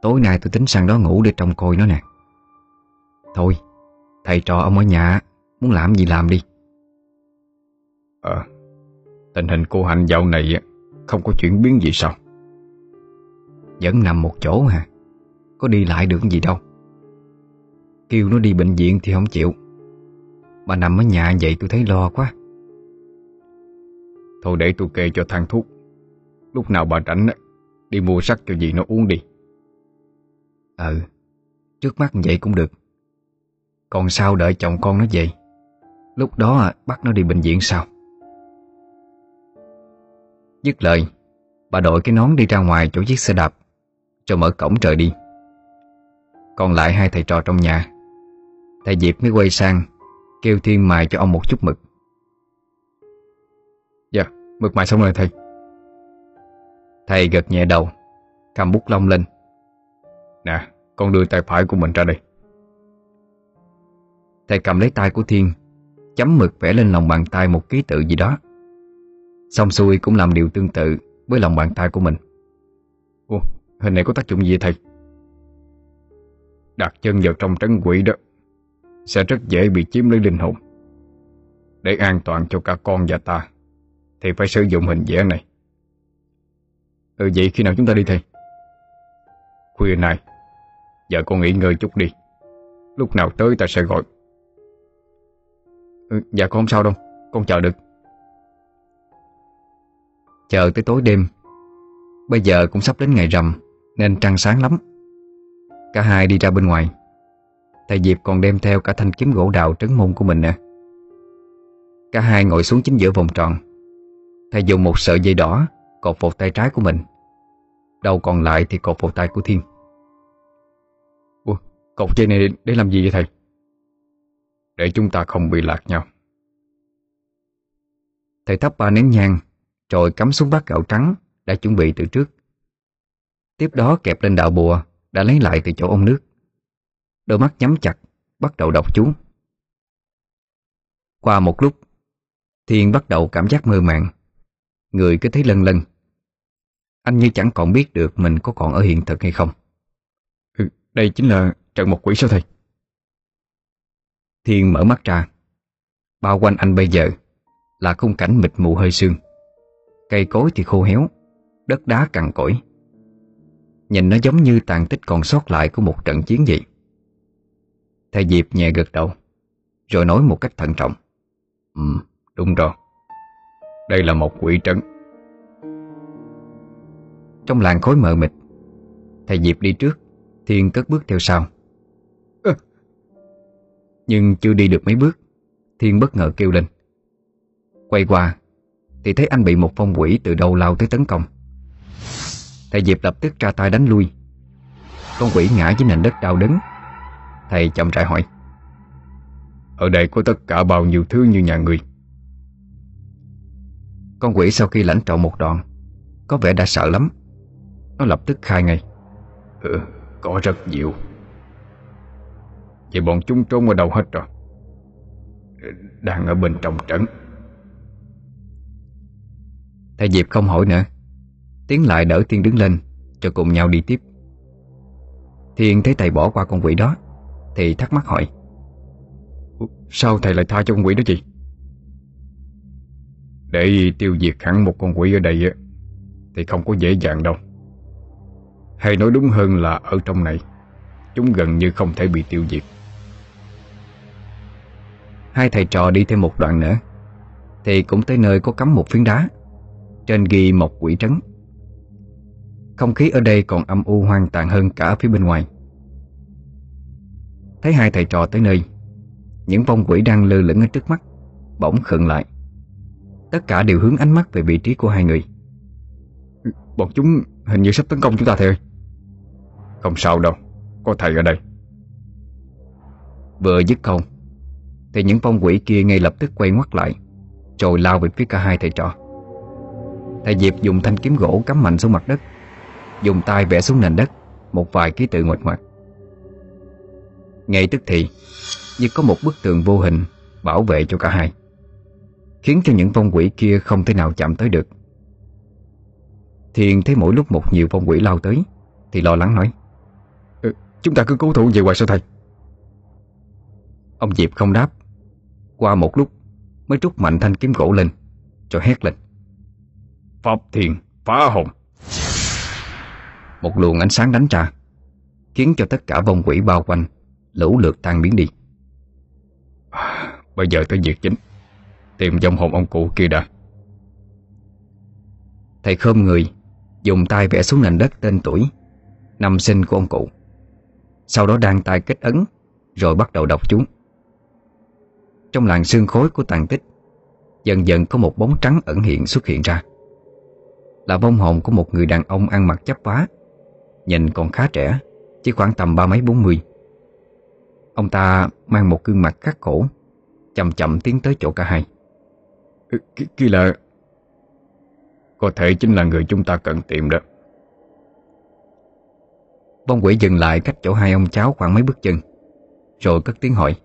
Tối nay tôi tính sang đó ngủ để trông coi nó nè Thôi Thầy trò ông ở nhà Muốn làm gì làm đi. Ờ Tình hình cô Hạnh dạo này Không có chuyển biến gì sao? Vẫn nằm một chỗ hả? Có đi lại được gì đâu. Kêu nó đi bệnh viện thì không chịu. Mà nằm ở nhà vậy tôi thấy lo quá. Thôi để tôi kê cho thang thuốc. Lúc nào bà rảnh Đi mua sắc cho gì nó uống đi. Ừ Trước mắt vậy cũng được còn sao đợi chồng con nó về? Lúc đó à, bắt nó đi bệnh viện sao? Dứt lời Bà đội cái nón đi ra ngoài chỗ chiếc xe đạp Rồi mở cổng trời đi. Còn lại hai thầy trò trong nhà Thầy Diệp mới quay sang Kêu Thiên mài cho ông một chút mực. Dạ, mực mài xong rồi thầy. Thầy gật nhẹ đầu Cầm bút lông lên. Nè, con đưa tay phải của mình ra đây. Thầy cầm lấy tay của Thiên Chấm mực vẽ lên lòng bàn tay một ký tự gì đó. Xong xuôi cũng làm điều tương tự Với lòng bàn tay của mình. Ồ, hình này có tác dụng gì thầy? Đặt chân vào trong trấn quỷ đó Sẽ rất dễ bị chiếm lấy linh hồn. Để an toàn cho cả con và ta Thì phải sử dụng hình vẽ này. Ừ vậy khi nào chúng ta đi thầy? Khuya này Giờ con nghỉ ngơi chút đi. Lúc nào tới ta sẽ gọi ừ, Dạ con không sao đâu Con chờ được. Chờ tới tối đêm Bây giờ cũng sắp đến ngày rằm Nên trăng sáng lắm. Cả hai đi ra bên ngoài. Thầy Diệp còn đem theo cả thanh kiếm gỗ đào trấn môn của mình nè. Cả hai ngồi xuống chính giữa vòng tròn. Thầy dùng một sợi dây đỏ Cột vào tay trái của mình. Đầu còn lại thì cột vào tay của Thiên. Ủa, cột dây này để làm gì vậy thầy? Để chúng ta không bị lạc nhau. Thầy thắp ba nén nhang, Rồi cắm xuống bát gạo trắng Đã chuẩn bị từ trước. Tiếp đó kẹp lên đạo bùa Đã lấy lại từ chỗ ông nước. Đôi mắt nhắm chặt, Bắt đầu đọc chú. Qua một lúc, Thiên bắt đầu cảm giác mơ màng. Người cứ thấy lân lân. Anh như chẳng còn biết được Mình có còn ở hiện thực hay không. Ừ, đây chính là trận một quỷ sao thầy? Thiên mở mắt ra. Bao quanh anh bây giờ Là khung cảnh mịt mù hơi sương. Cây cối thì khô héo Đất đá cằn cỗi. Nhìn nó giống như tàn tích còn sót lại Của một trận chiến vậy. Thầy Diệp nhẹ gật đầu Rồi nói một cách thận trọng. Ừ, đúng rồi. Đây là một quỷ trấn. Trong làng khói mờ mịt Thầy Diệp đi trước Thiên cất bước theo sau. Nhưng chưa đi được mấy bước Thiên bất ngờ kêu lên. Quay qua Thì thấy anh bị một phong quỷ từ đâu lao tới tấn công. Thầy Diệp lập tức ra tay đánh lui. Con quỷ ngã dưới nền đất đau đớn. Thầy chậm rãi hỏi Ở đây có tất cả bao nhiêu thứ như nhà người? Con quỷ sau khi lãnh trọn một đoạn Có vẻ đã sợ lắm. Nó lập tức khai ngay Ừ, có rất nhiều. Vậy bọn chúng trốn ở đâu hết rồi? Đang ở bên trong trấn. Thầy Diệp không hỏi nữa. Tiến lại đỡ Thiên đứng lên Cho cùng nhau đi tiếp. Thiên thấy thầy bỏ qua con quỷ đó Thì thắc mắc hỏi. Sao thầy lại tha cho con quỷ đó chị? Để tiêu diệt hẳn một con quỷ ở đây Thì không có dễ dàng đâu. Hay nói đúng hơn là ở trong này Chúng gần như không thể bị tiêu diệt Hai thầy trò đi thêm một đoạn nữa Thì cũng tới nơi có cắm một phiến đá Trên ghi một quỷ trấn. Không khí ở đây còn âm u hoang tàn hơn cả phía bên ngoài. Thấy hai thầy trò tới nơi Những vong quỷ đang lơ lửng ở trước mắt Bỗng khựng lại. Tất cả đều hướng ánh mắt về vị trí của hai người. Bọn chúng hình như sắp tấn công chúng ta thầy ơi. Không sao đâu Có thầy ở đây. Vừa dứt câu thì những phong quỷ kia ngay lập tức quay ngoắt lại Rồi lao về phía cả hai thầy trò. Thầy Diệp dùng thanh kiếm gỗ cắm mạnh xuống mặt đất Dùng tay vẽ xuống nền đất Một vài ký tự ngoạch ngoạc. Ngay tức thì Như có một bức tường vô hình Bảo vệ cho cả hai Khiến cho những phong quỷ kia không thể nào chạm tới được. Thiền thấy mỗi lúc một nhiều phong quỷ lao tới Thì lo lắng nói ừ, Chúng ta cứ cố thủ về hoài sao thầy? Ông Diệp không đáp qua một lúc Mới trút mạnh thanh kiếm gỗ lên Rồi hét lên. Pháp thiền phá hồn Một luồng ánh sáng đánh ra Khiến cho tất cả vong quỷ bao quanh Lũ lượt tan biến đi. Bây giờ tới việc chính Tìm dòng hồn ông cụ kia đã. Thầy khom người Dùng tay vẽ xuống nền đất tên tuổi Năm sinh của ông cụ. Sau đó đan tay kết ấn Rồi bắt đầu đọc chú Trong làng xương khối của tàn tích Dần dần có một bóng trắng ẩn hiện xuất hiện ra. Là vong hồn của một người đàn ông ăn mặc chấp vá Nhìn còn khá trẻ Chỉ khoảng tầm ba mấy bốn mươi. Ông ta mang một gương mặt khắc khổ Chậm chậm tiến tới chỗ cả hai. Kia là Có thể chính là người chúng ta cần tìm đó. Vong quỷ dừng lại cách chỗ hai ông cháu khoảng mấy bước chân Rồi cất tiếng hỏi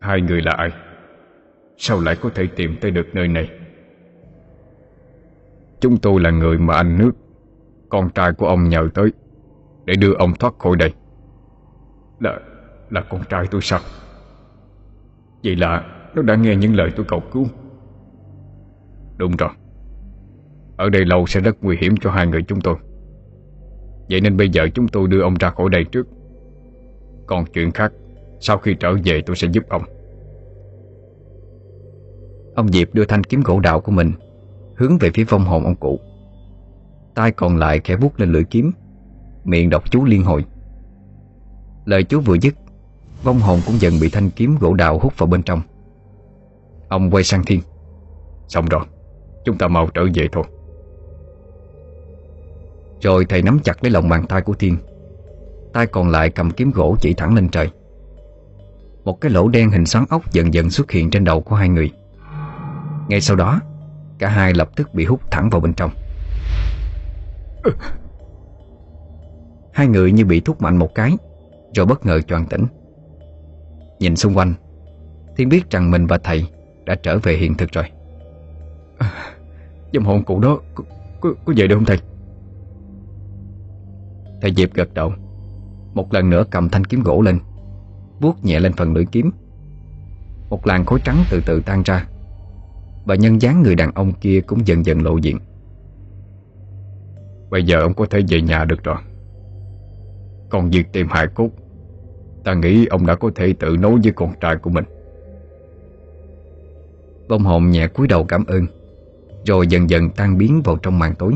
Hai người là ai? Sao lại có thể tìm tới được nơi này? Chúng tôi là người mà anh nước, Con trai của ông nhờ tới, Để đưa ông thoát khỏi đây. Là là con trai tôi sao? Vậy là Nó đã nghe những lời tôi cầu cứu. Đúng rồi. Ở đây lâu sẽ rất nguy hiểm cho hai người chúng tôi. Vậy nên bây giờ chúng tôi đưa ông ra khỏi đây trước. Còn chuyện khác sau khi trở về tôi sẽ giúp ông. Ông Diệp đưa thanh kiếm gỗ đạo của mình Hướng về phía vong hồn ông cụ. Tay còn lại khẽ vuốt lên lưỡi kiếm, Miệng đọc chú liên hồi. Lời chú vừa dứt, Vong hồn cũng dần bị thanh kiếm gỗ đào hút vào bên trong. Ông quay sang Thiên. Xong rồi, Chúng ta mau trở về thôi. Rồi thầy nắm chặt lấy lòng bàn tay của Thiên. Tay còn lại cầm kiếm gỗ chỉ thẳng lên trời. Một cái lỗ đen hình xoắn ốc dần dần xuất hiện trên đầu của hai người. Ngay sau đó Cả hai lập tức bị hút thẳng vào bên trong. Hai người như bị thúc mạnh một cái Rồi bất ngờ choàng tỉnh. Nhìn xung quanh Thiên biết rằng mình và thầy Đã trở về hiện thực rồi. À, Dòng hồn cụ đó có, có, có về được không thầy? Thầy Diệp gật đầu Một lần nữa cầm thanh kiếm gỗ lên vuốt nhẹ lên phần lưỡi kiếm. Một làn khối trắng từ từ tan ra Và nhân dáng người đàn ông kia Cũng dần dần lộ diện. Bây giờ ông có thể về nhà được rồi. Còn việc tìm hài cốt Ta nghĩ ông đã có thể tự nối với con trai của mình. Bông hồn nhẹ cúi đầu cảm ơn Rồi dần dần tan biến vào trong màn tối.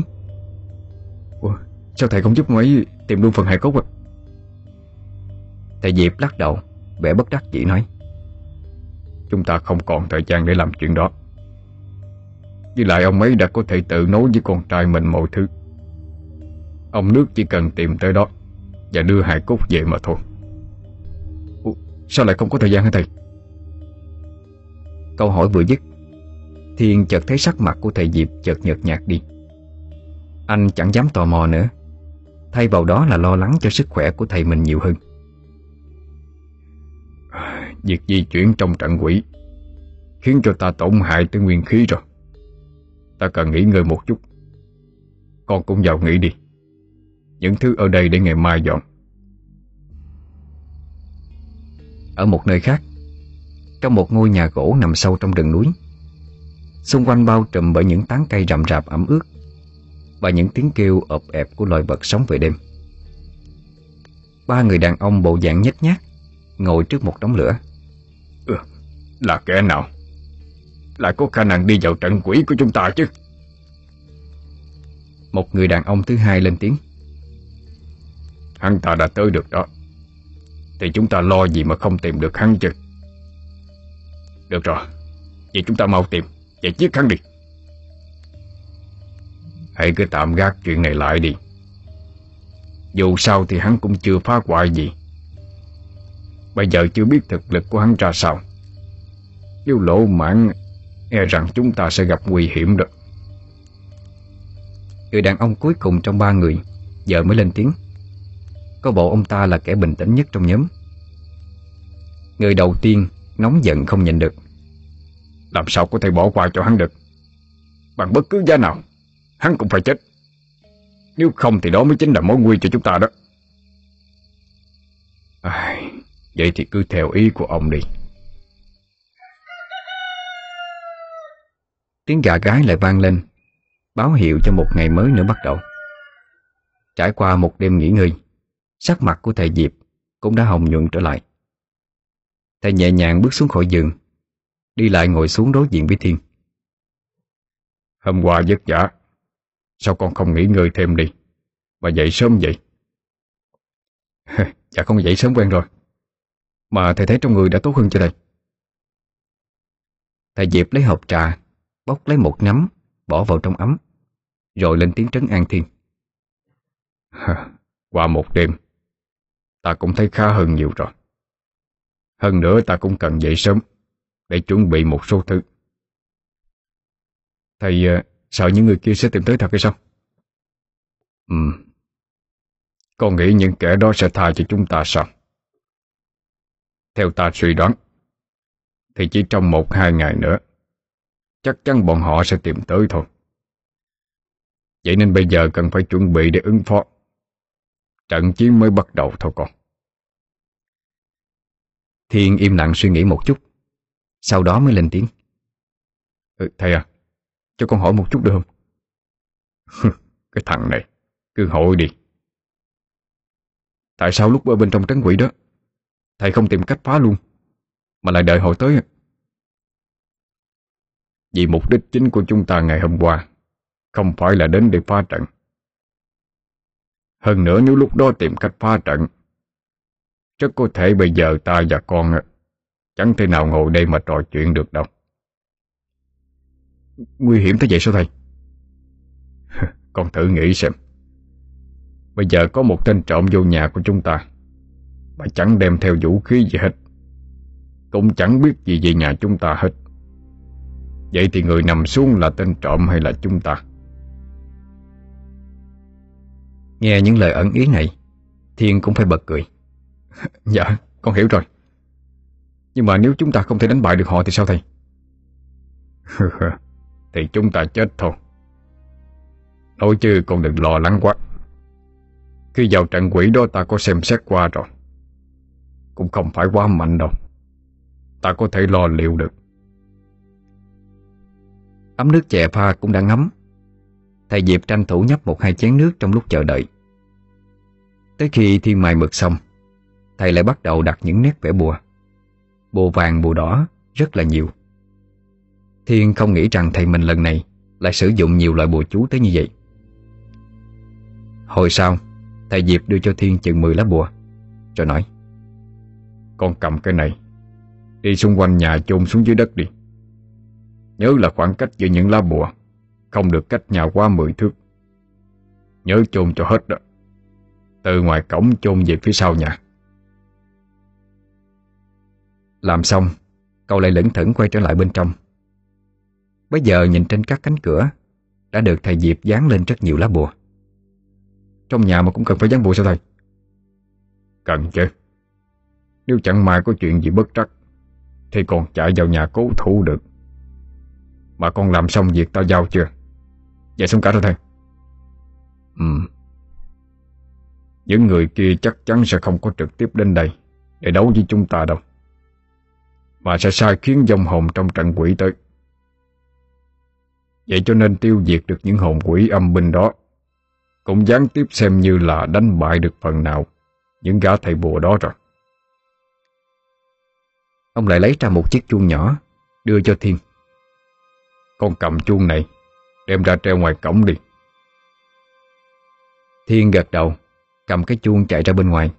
Ủa, Sao thầy không giúp ông ấy tìm luôn phần hài cốt à Thầy Diệp lắc đầu. Vẻ bất đắc chỉ nói, Chúng ta không còn thời gian để làm chuyện đó. Với lại ông ấy đã có thể tự nối với con trai mình mọi thứ. Ông nước chỉ cần tìm tới đó Và đưa hài cốt về mà thôi. Sao lại không có thời gian hả thầy? Câu hỏi vừa dứt, Thiên chợt thấy sắc mặt của thầy Diệp chợt nhợt nhạt đi. Anh chẳng dám tò mò nữa, Thay vào đó là lo lắng cho sức khỏe của thầy mình nhiều hơn. Việc di chuyển trong trận quỷ, Khiến cho ta tổn hại tới nguyên khí rồi. Ta cần nghỉ ngơi một chút. Con cũng vào nghỉ đi. Những thứ ở đây để ngày mai dọn. Ở một nơi khác, Trong một ngôi nhà gỗ nằm sâu trong rừng núi, Xung quanh bao trùm bởi những tán cây rậm rạp ẩm ướt Và những tiếng kêu ộp ẹp của loài vật sống về đêm. Ba người đàn ông bộ dạng nhếch nhác, Ngồi trước một đống lửa. Là kẻ nào? Lại có khả năng đi vào trận quỷ của chúng ta chứ? Một người đàn ông thứ hai lên tiếng. Hắn ta đã tới được đó. Thì chúng ta lo gì mà không tìm được hắn chứ? Được rồi. Vậy chúng ta mau tìm. Và giết hắn đi. Hãy cứ tạm gác chuyện này lại đi. Dù sao thì hắn cũng chưa phá hoại gì. Bây giờ chưa biết thực lực của hắn ra sao nếu lỗ mạng E rằng chúng ta sẽ gặp nguy hiểm đó. Người đàn ông cuối cùng trong ba người Giờ mới lên tiếng. Có bộ ông ta là kẻ bình tĩnh nhất trong nhóm. Người đầu tiên Nóng giận không nhìn được. Làm sao có thể bỏ qua cho hắn được? Bằng bất cứ giá nào Hắn cũng phải chết. Nếu không thì đó mới chính là mối nguy cho chúng ta đó. À, Vậy thì cứ theo ý của ông đi. Tiếng gà gái lại vang lên Báo hiệu cho một ngày mới nữa bắt đầu. Trải qua một đêm nghỉ ngơi Sắc mặt của thầy Diệp Cũng đã hồng nhuận trở lại. Thầy nhẹ nhàng bước xuống khỏi giường Đi lại ngồi xuống đối diện với Thiên. Hôm qua vất vả Sao con không nghỉ ngơi thêm đi? Mà dậy sớm vậy? Dạ con dậy sớm quen rồi. Mà thầy thấy trong người đã tốt hơn chưa thầy Thầy Diệp lấy hộp trà Bóc lấy một nắm Bỏ vào trong ấm Rồi lên tiếng trấn an Thiên Qua một đêm Ta cũng thấy khá hơn nhiều rồi Hơn nữa ta cũng cần dậy sớm Để chuẩn bị một số thứ Thầy uh, sợ những người kia sẽ tìm tới thật hay sao? Ừ Con nghĩ những kẻ đó sẽ tha cho chúng ta sao? Theo ta suy đoán Thì chỉ trong một hai ngày nữa Chắc chắn bọn họ sẽ tìm tới thôi. Vậy nên bây giờ cần phải chuẩn bị để ứng phó. Trận chiến mới bắt đầu thôi con. Thiên im lặng suy nghĩ một chút Sau đó mới lên tiếng. Ừ, Thầy à Cho con hỏi một chút được không? Cái thằng này Cứ hỏi đi. Tại sao lúc ở bên trong trấn quỷ đó Thầy không tìm cách phá luôn Mà lại đợi hội tới à? Vì mục đích chính của chúng ta ngày hôm qua, Không phải là đến để phá trận. Hơn nữa nếu lúc đó tìm cách phá trận, Rất có thể bây giờ ta và con ờ, Chẳng thể nào ngồi đây mà trò chuyện được đâu. Nguy hiểm thế vậy sao thầy? Con thử nghĩ xem. Bây giờ có một tên trộm vô nhà của chúng ta, Mà chẳng đem theo vũ khí gì hết, Cũng chẳng biết gì về nhà chúng ta hết. Vậy thì người nằm xuống là tên trộm hay là chúng ta? Nghe những lời ẩn ý này, Thiên cũng phải bật cười. Dạ con hiểu rồi. Nhưng mà nếu chúng ta không thể đánh bại được họ thì sao thầy? Thì chúng ta chết thôi. Nói chứ con đừng lo lắng quá. Khi vào trận quỷ đó ta có xem xét qua rồi. Cũng không phải quá mạnh đâu. Ta có thể lo liệu được. Ấm nước chè pha cũng đã ngấm. Thầy Diệp tranh thủ nhấp một hai chén nước trong lúc chờ đợi. Tới khi thiên mài mực xong, Thầy lại bắt đầu đặt những nét vẽ bùa. Bùa vàng, bùa đỏ rất là nhiều. Thiên không nghĩ rằng thầy mình lần này Lại sử dụng nhiều loại bùa chú tới như vậy. Hồi sau, Thầy Diệp đưa cho Thiên chừng 10 lá bùa, Rồi nói, Con cầm cái này, Đi xung quanh nhà chôn xuống dưới đất đi. Nhớ là khoảng cách giữa những lá bùa, Không được cách nhà quá 10 thước. Nhớ chôn cho hết đó. Từ ngoài cổng chôn về phía sau nhà. Làm xong, Cậu lại lững thững quay trở lại bên trong. Bây giờ nhìn trên các cánh cửa, Đã được thầy Diệp dán lên rất nhiều lá bùa. Trong nhà mà cũng cần phải dán bùa sao thầy? Cần chứ. Nếu chẳng may có chuyện gì bất trắc, Thì còn chạy vào nhà cố thủ được. Mà con làm xong việc tao giao chưa? Dạ xong cả rồi thầy. Ừ. Những người kia chắc chắn sẽ không có trực tiếp đến đây Để đấu với chúng ta đâu. Mà sẽ sai khiến dòng hồn trong trận quỷ tới. Vậy cho nên tiêu diệt được những hồn quỷ âm binh đó Cũng gián tiếp xem như là đánh bại được phần nào Những gã thầy bùa đó rồi. Ông lại lấy ra một chiếc chuông nhỏ Đưa cho Thiên con cầm chuông này, Đem ra treo ngoài cổng đi. Thiên gật đầu, Cầm cái chuông chạy ra bên ngoài.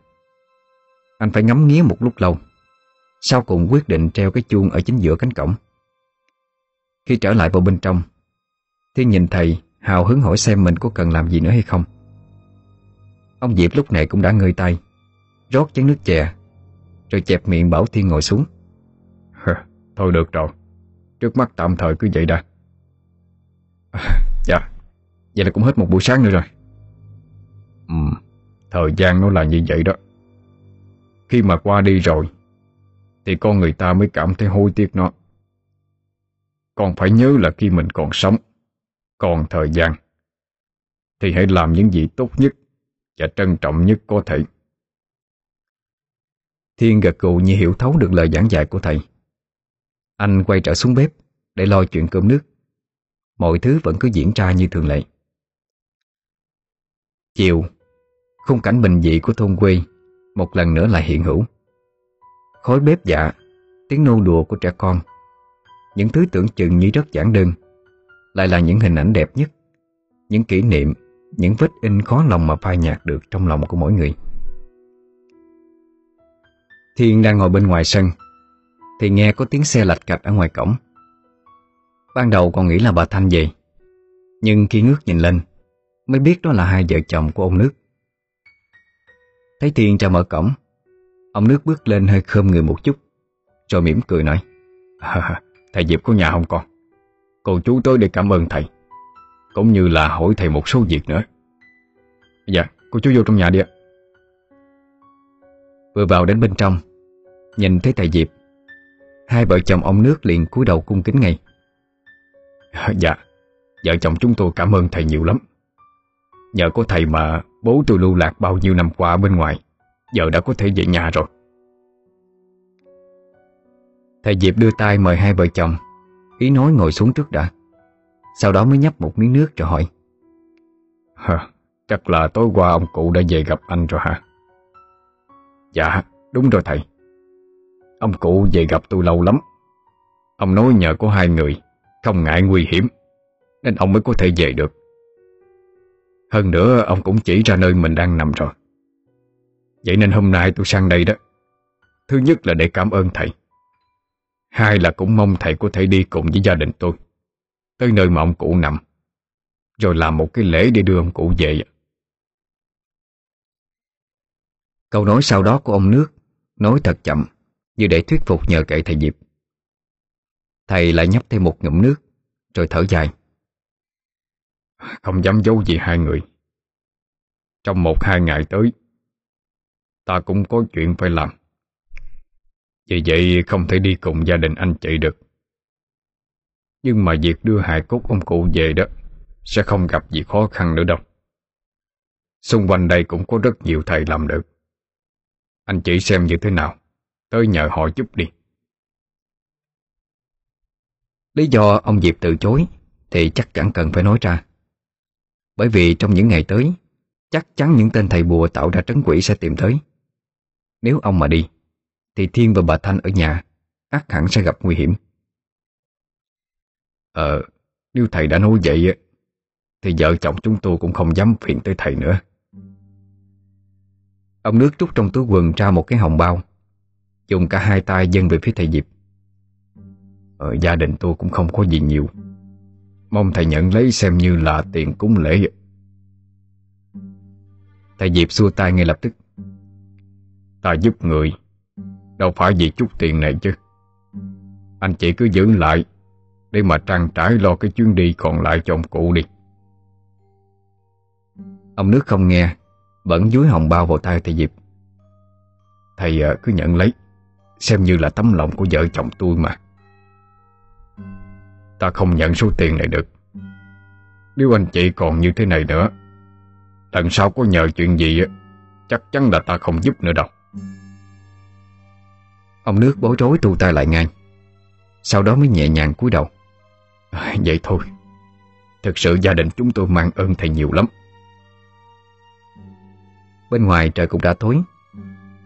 Anh phải ngắm nghía một lúc lâu, Sau cùng quyết định treo cái chuông Ở chính giữa cánh cổng. Khi trở lại vào bên trong, Thiên nhìn thầy hào hứng hỏi xem mình có cần làm gì nữa hay không. Ông Diệp lúc này cũng đã ngơi tay, Rót chén nước chè, Rồi chẹp miệng bảo Thiên ngồi xuống. Thôi được rồi, Trước mắt tạm thời cứ vậy đã à, Dạ. Vậy là cũng hết một buổi sáng nữa rồi. Ừ Thời gian nó là như vậy đó. Khi mà qua đi rồi Thì con người ta mới cảm thấy hối tiếc nó. Còn phải nhớ là khi mình còn sống còn thời gian Thì hãy làm những gì tốt nhất Và trân trọng nhất có thể. Thiên gật gù như hiểu thấu được lời giảng dạy của thầy. Anh quay trở xuống bếp Để lo chuyện cơm nước. Mọi thứ vẫn cứ diễn ra như thường lệ. Chiều, Khung cảnh bình dị của thôn quê Một lần nữa lại hiện hữu. Khói bếp dạ Tiếng nô đùa của trẻ con, Những thứ tưởng chừng như rất giản đơn, Lại là những hình ảnh đẹp nhất, Những kỷ niệm, Những vết in khó lòng mà phai nhạt được Trong lòng của mỗi người. Thiên đang ngồi bên ngoài sân, Thì nghe có tiếng xe lạch cạch ở ngoài cổng. Ban đầu còn nghĩ là bà Thanh về. Nhưng khi ngước nhìn lên Mới biết đó là hai vợ chồng của ông Nước. Thấy Thiên ra mở cổng Ông Nước bước lên hơi khơm người một chút Rồi mỉm cười nói à, Thầy Diệp có nhà không con? Cô chú tới để cảm ơn thầy Cũng như là hỏi thầy một số việc nữa. Dạ cô chú vô trong nhà đi ạ. Vừa vào đến bên trong Nhìn thấy thầy Diệp Hai vợ chồng ông Nước liền cúi đầu cung kính ngay. Dạ Vợ chồng chúng tôi cảm ơn thầy nhiều lắm. Nhờ có thầy mà bố tôi lưu lạc bao nhiêu năm qua bên ngoài Giờ đã có thể về nhà rồi. Thầy Diệp đưa tay mời hai vợ chồng Ý nói ngồi xuống trước đã. Sau đó mới nhấp một miếng nước rồi hỏi. Hả, Chắc là tối qua ông cụ đã về gặp anh rồi hả? Dạ đúng rồi thầy. Ông cụ về gặp tôi lâu lắm. Ông nói nhờ có hai người không ngại nguy hiểm, Nên ông mới có thể về được. Hơn nữa, ông cũng chỉ ra nơi mình đang nằm rồi. Vậy nên hôm nay tôi sang đây đó. Thứ nhất là để cảm ơn thầy. Hai là cũng mong thầy có thể đi cùng với gia đình tôi, Tới nơi mà ông cụ nằm, Rồi làm một cái lễ để đưa ông cụ về. Câu nói sau đó của ông Nước Nói thật chậm, Như để thuyết phục nhờ cậy thầy Diệp Thầy lại nhấp thêm một ngụm nước, Rồi thở dài. Không dám giấu gì hai người. Trong một hai ngày tới, Ta cũng có chuyện phải làm. Vì vậy không thể đi cùng gia đình anh chị được. Nhưng mà việc đưa hài cốt ông cụ về đó Sẽ không gặp gì khó khăn nữa đâu. Xung quanh đây cũng có rất nhiều thầy làm được. Anh chị xem như thế nào? Tới nhờ họ giúp đi. Lý do ông Diệp từ chối Thì chắc chẳng cần phải nói ra. Bởi vì trong những ngày tới, Chắc chắn những tên thầy bùa tạo ra trấn quỷ sẽ tìm tới. Nếu ông mà đi, Thì Thiên và bà Thanh ở nhà ác hẳn sẽ gặp nguy hiểm. Ờ Nếu thầy đã nói vậy Thì vợ chồng chúng tôi cũng không dám phiền tới thầy nữa. Ông nước rút trong túi quần ra một cái hồng bao, Dùng cả hai tay dâng về phía thầy Diệp. Ở gia đình tôi cũng không có gì nhiều. Mong thầy nhận lấy xem như là tiền cúng lễ. Thầy Diệp xua tay ngay lập tức. Ta giúp người. Đâu phải vì chút tiền này chứ. Anh chị cứ giữ lại, Để mà trang trải lo cái chuyến đi còn lại cho ông cụ đi. Ông nước không nghe vẫn dúi hồng bao vào tay thầy Diệp. Thầy ờ, cứ nhận lấy, Xem như là tấm lòng của vợ chồng tôi mà. Ta không nhận số tiền này được. Nếu anh chị còn như thế này nữa Lần sau có nhờ chuyện gì Chắc chắn là ta không giúp nữa đâu. Ông nước bối rối tu tay lại ngay Sau đó mới nhẹ nhàng cúi đầu. À, Vậy thôi. Thực sự gia đình chúng tôi mang ơn thầy nhiều lắm. Bên ngoài trời cũng đã tối.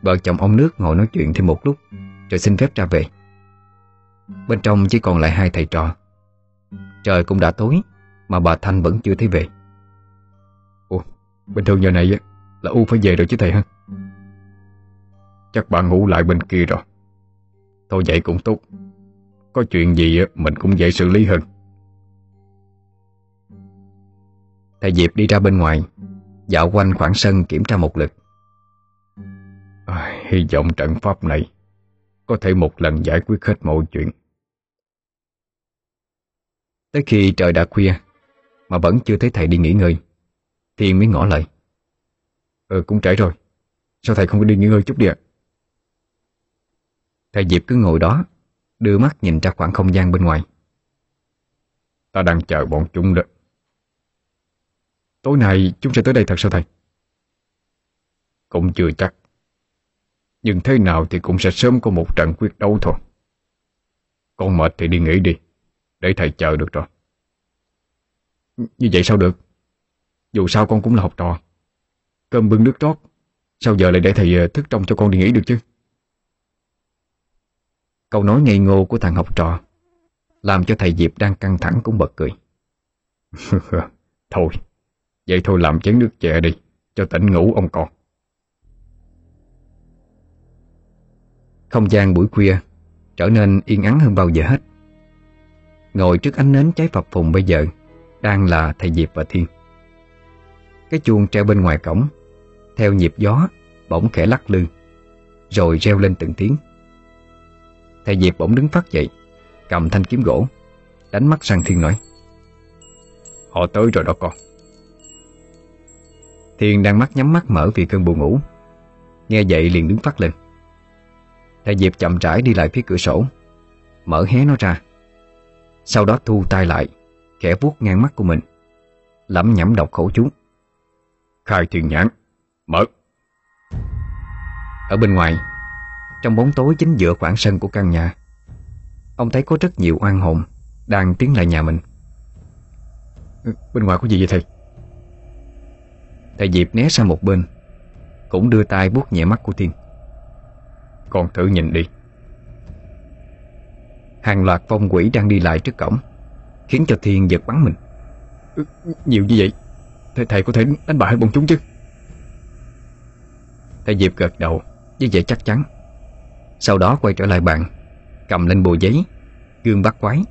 Vợ chồng ông nước ngồi nói chuyện thêm một lúc Rồi xin phép ra về. Bên trong chỉ còn lại hai thầy trò Trời cũng đã tối Mà bà Thanh vẫn chưa thấy về. Ủa Bình thường giờ này là U phải về rồi chứ thầy hả Chắc bà ngủ lại bên kia rồi. Thôi vậy cũng tốt. Có chuyện gì mình cũng dễ xử lý hơn. Thầy Diệp đi ra bên ngoài Dạo quanh khoảng sân kiểm tra một lượt. À, Hy vọng trận pháp này Có thể một lần giải quyết hết mọi chuyện. Tới khi trời đã khuya, Mà vẫn chưa thấy thầy đi nghỉ ngơi Thiên mới ngỏ lời. Ừ cũng trễ rồi. Sao thầy không đi nghỉ ngơi chút đi ạ? Thầy Diệp cứ ngồi đó, Đưa mắt nhìn ra khoảng không gian bên ngoài. Ta đang chờ bọn chúng đó. Tối nay chúng sẽ tới đây thật sao thầy? Cũng chưa chắc. Nhưng thế nào thì cũng sẽ sớm có một trận quyết đấu thôi. Con mệt thì đi nghỉ đi. Để thầy chờ được rồi. Như vậy sao được? Dù sao con cũng là học trò. Cơm bưng nước trót. Sao giờ lại để thầy ờ, thức trông cho con đi nghỉ được chứ? Câu nói ngây ngô của thằng học trò Làm cho thầy Diệp đang căng thẳng cũng bật cười. cười. Thôi, Vậy thôi làm chén nước chè đi, Cho tỉnh ngủ ông con. Không gian buổi khuya Trở nên yên ắng hơn bao giờ hết. Ngồi trước ánh nến cháy phập phùng bây giờ, Đang là thầy Diệp và Thiên. Cái chuông treo bên ngoài cổng, Theo nhịp gió, Bỗng khẽ lắc lư, Rồi reo lên từng tiếng. Thầy Diệp bỗng đứng phát dậy, Cầm thanh kiếm gỗ, Đánh mắt sang Thiên nói, Họ tới rồi đó con. Thiên đang mắt nhắm mắt mở vì cơn buồn ngủ, Nghe vậy liền đứng phát lên. Thầy Diệp chậm rãi đi lại phía cửa sổ, Mở hé nó ra sau đó thu tay lại Khẽ vuốt ngang mắt của mình Lẩm nhẩm đọc khẩu chú Khai thiên nhãn Mở. Ở bên ngoài Trong bóng tối chính giữa khoảng sân của căn nhà Ông thấy có rất nhiều oan hồn Đang tiến lại nhà mình. Ừ, Bên ngoài có gì vậy thầy? Thầy Diệp né sang một bên Cũng đưa tay vuốt nhẹ mắt của Thiên. Con thử nhìn đi Hàng loạt phong quỷ đang đi lại trước cổng Khiến cho Thiên giật bắn mình. Ừ, Nhiều như vậy? Thầy, thầy có thể đánh bại bọn chúng chứ? Thầy Diệp gật đầu Với vẻ chắc chắn. Sau đó quay trở lại bàn Cầm lên bùa giấy Gương bắt quái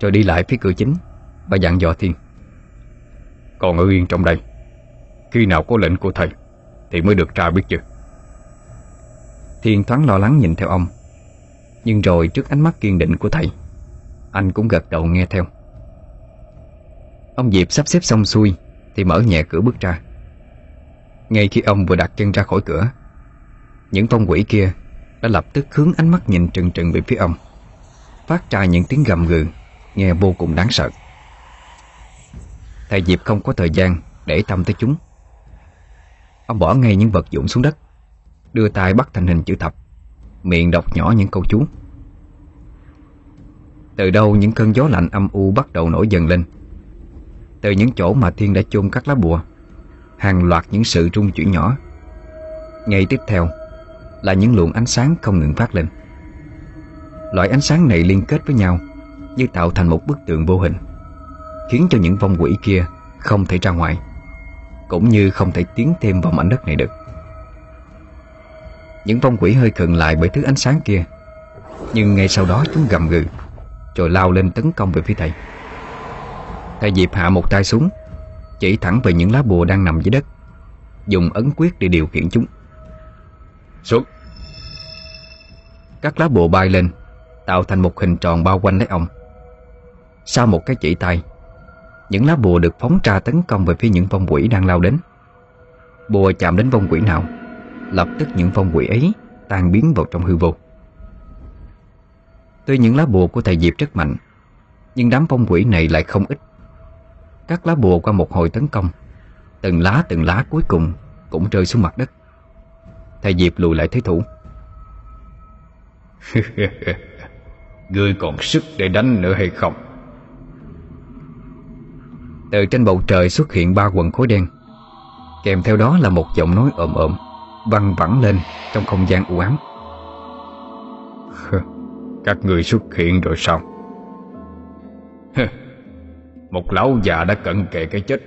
Rồi đi lại phía cửa chính Và dặn dò Thiên. Còn ở yên trong đây Khi nào có lệnh của thầy Thì mới được ra biết chưa Thiên thoáng lo lắng nhìn theo ông nhưng rồi trước ánh mắt kiên định của thầy, Anh cũng gật đầu nghe theo. Ông Diệp sắp xếp xong xuôi Thì mở nhẹ cửa bước ra. Ngay khi ông vừa đặt chân ra khỏi cửa, Những phong quỷ kia Đã lập tức hướng ánh mắt nhìn trừng trừng về phía ông, Phát ra những tiếng gầm gừ, Nghe vô cùng đáng sợ. Thầy Diệp không có thời gian Để tâm tới chúng. Ông bỏ ngay những vật dụng xuống đất, Đưa tay bắt thành hình chữ thập. Miệng đọc nhỏ những câu chú. Từ đâu những cơn gió lạnh âm u bắt đầu nổi dần lên? Từ những chỗ mà Thiên đã chôn các lá bùa, Hàng loạt những sự rung chuyển nhỏ. Ngay tiếp theo Là những luồng ánh sáng không ngừng phát lên. Loại ánh sáng này liên kết với nhau Như tạo thành một bức tượng vô hình, Khiến cho những vong quỷ kia Không thể ra ngoài, Cũng như không thể tiến thêm vào mảnh đất này được những vong quỷ hơi khựng lại bởi thứ ánh sáng kia. Nhưng ngay sau đó chúng gầm gừ Rồi lao lên tấn công về phía thầy. Thầy Diệp hạ một tay xuống Chỉ thẳng về những lá bùa đang nằm dưới đất Dùng ấn quyết để điều khiển chúng. Xuống. Các lá bùa bay lên Tạo thành một hình tròn bao quanh lấy ông. Sau một cái chỉ tay Những lá bùa được phóng ra tấn công về phía những vong quỷ đang lao đến. Bùa chạm đến vong quỷ nào Lập tức những phong quỷ ấy tan biến vào trong hư vô. Tuy những lá bùa của thầy Diệp rất mạnh Nhưng đám phong quỷ này lại không ít. Các lá bùa qua một hồi tấn công Từng lá từng lá cuối cùng Cũng rơi xuống mặt đất. Thầy Diệp lùi lại thế thủ. Ngươi còn sức để đánh nữa hay không? Từ trên bầu trời xuất hiện ba quần khối đen Kèm theo đó là một giọng nói ồm ồm văng vẳng lên trong không gian u ám. Các người xuất hiện rồi sao? Một lão già đã cận kề cái chết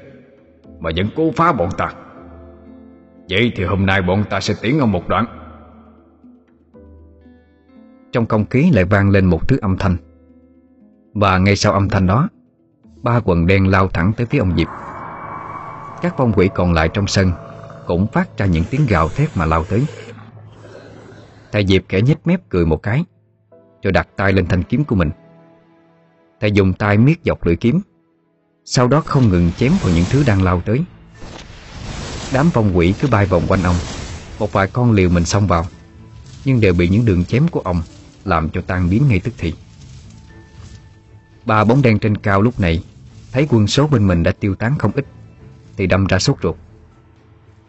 Mà vẫn cố phá bọn ta Vậy thì hôm nay bọn ta sẽ tiến ông một đoạn Trong không khí lại vang lên một thứ âm thanh Và ngay sau âm thanh đó Ba quần đen lao thẳng tới phía ông Diệp Các phong quỷ còn lại trong sân cũng phát ra những tiếng gào thét mà lao tới. Thầy Diệp kẻ nhếch mép cười một cái, Rồi đặt tay lên thanh kiếm của mình. Thầy dùng tay miết dọc lưỡi kiếm, Sau đó không ngừng chém vào những thứ đang lao tới. Đám vong quỷ cứ bay vòng quanh ông, Một vài con liều mình xông vào, Nhưng đều bị những đường chém của ông Làm cho tan biến ngay tức thì. Ba bóng đen trên cao lúc này, Thấy quân số bên mình đã tiêu tán không ít, Thì đâm ra sốt ruột.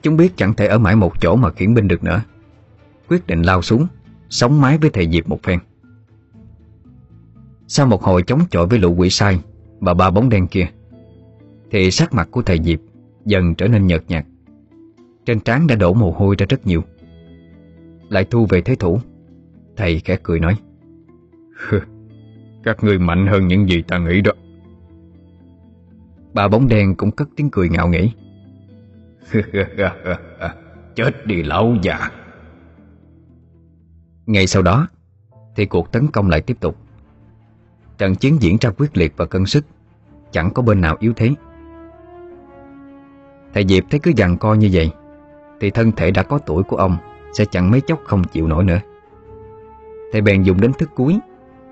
Chúng biết chẳng thể ở mãi một chỗ mà khiển binh được nữa. Quyết định lao xuống, Sống mái với thầy Diệp một phen. Sau một hồi chống chọi với lũ quỷ sai Và ba bóng đen kia, Thì sắc mặt của thầy Diệp Dần trở nên nhợt nhạt. Trên trán đã đổ mồ hôi ra rất nhiều. Lại thu về thế thủ, Thầy khẽ cười nói Các người mạnh hơn những gì ta nghĩ đó. Bà bóng đen cũng cất tiếng cười ngạo nghễ. Chết đi lão già. Ngay sau đó, Thì cuộc tấn công lại tiếp tục. Trận chiến diễn ra quyết liệt và cân sức, Chẳng có bên nào yếu thế. Thầy Diệp thấy cứ dằn co như vậy, Thì thân thể đã có tuổi của ông Sẽ chẳng mấy chốc không chịu nổi nữa. Thầy bèn dùng đến thức cuối,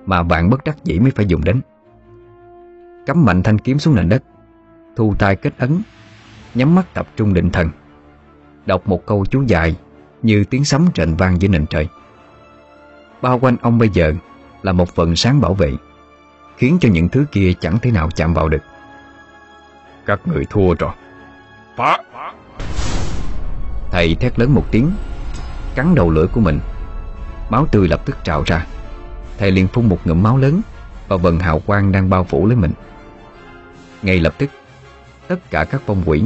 Mà bạn bất đắc dĩ mới phải dùng đến. Cắm mạnh thanh kiếm xuống nền đất, Thu tay kết ấn Nhắm mắt tập trung định thần. Đọc một câu chú dài Như tiếng sấm rền vang dưới nền trời. Bao quanh ông bây giờ Là một phần sáng bảo vệ Khiến cho những thứ kia chẳng thể nào chạm vào được. Các người thua rồi. Phá! Thầy thét lớn một tiếng Cắn đầu lưỡi của mình. Máu tươi lập tức trào ra. Thầy liền phun một ngụm máu lớn Vào vần hào quang đang bao phủ lấy mình. Ngay lập tức Tất cả các phong quỷ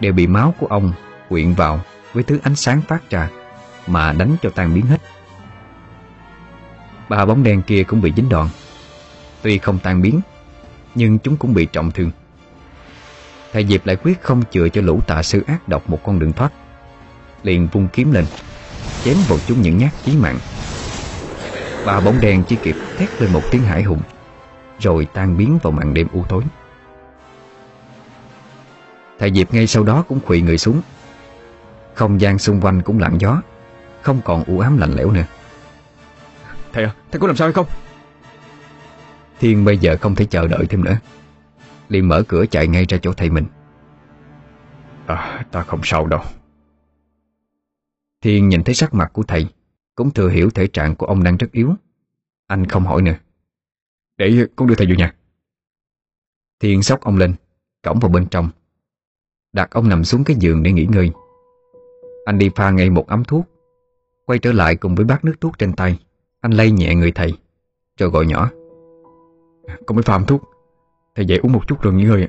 Đều bị máu của ông quyện vào Với thứ ánh sáng phát ra Mà đánh cho tan biến hết. Ba bóng đen kia cũng bị dính đòn. Tuy không tan biến, Nhưng chúng cũng bị trọng thương. Thầy Diệp lại quyết không chừa cho lũ tà sư ác độc một con đường thoát. Liền vung kiếm lên, Chém vào chúng những nhát chí mạng. Ba bóng đen chỉ kịp thét lên một tiếng hải hùng, Rồi tan biến vào màn đêm u tối. Thầy Diệp ngay sau đó cũng khuỵu người xuống. Không gian xung quanh cũng lặng gió Không còn u ám lạnh lẽo nữa. Thầy à, thầy có làm sao hay không? Thiên bây giờ không thể chờ đợi thêm nữa. Liền mở cửa chạy ngay ra chỗ thầy mình. À, ta không sao đâu. Thiên nhìn thấy sắc mặt của thầy Cũng thừa hiểu thể trạng của ông đang rất yếu. Anh không hỏi nữa. Để con đưa thầy vô nhà. Thiên sóc ông lên Cổng vào bên trong Đặt ông nằm xuống cái giường để nghỉ ngơi. Anh đi pha ngay một ấm thuốc Quay trở lại cùng với bát nước thuốc trên tay. Anh lay nhẹ người thầy Rồi gọi nhỏ. Con mới pha ấm thuốc Thầy dậy uống một chút rồi nghỉ ngơi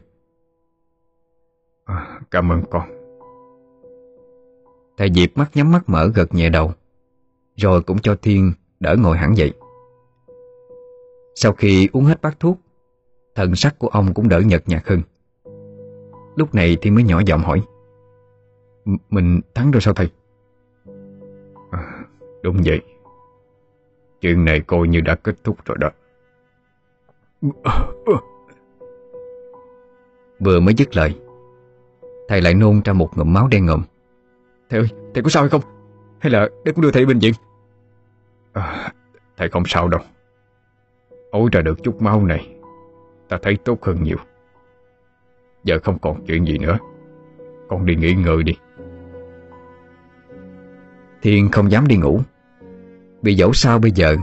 à, Cảm ơn con. Thầy Diệp mắt nhắm mắt mở gật nhẹ đầu Rồi cũng cho Thiên đỡ ngồi hẳn dậy. Sau khi uống hết bát thuốc Thần sắc của ông cũng đỡ nhợt nhạt hơn. Lúc này Thiên mới nhỏ giọng hỏi Mình thắng rồi sao thầy? À, đúng vậy Chuyện này coi như đã kết thúc rồi đó Vừa mới dứt lời Thầy lại nôn ra một ngụm máu đen ngầm Thầy ơi, thầy có sao hay không? Hay là để con đưa thầy bệnh viện? À, thầy không sao đâu Ôi ra được chút máu này Ta thấy tốt hơn nhiều Giờ không còn chuyện gì nữa. Con đi nghỉ ngơi đi. Thiên không dám đi ngủ. Vì dẫu sao bây giờ,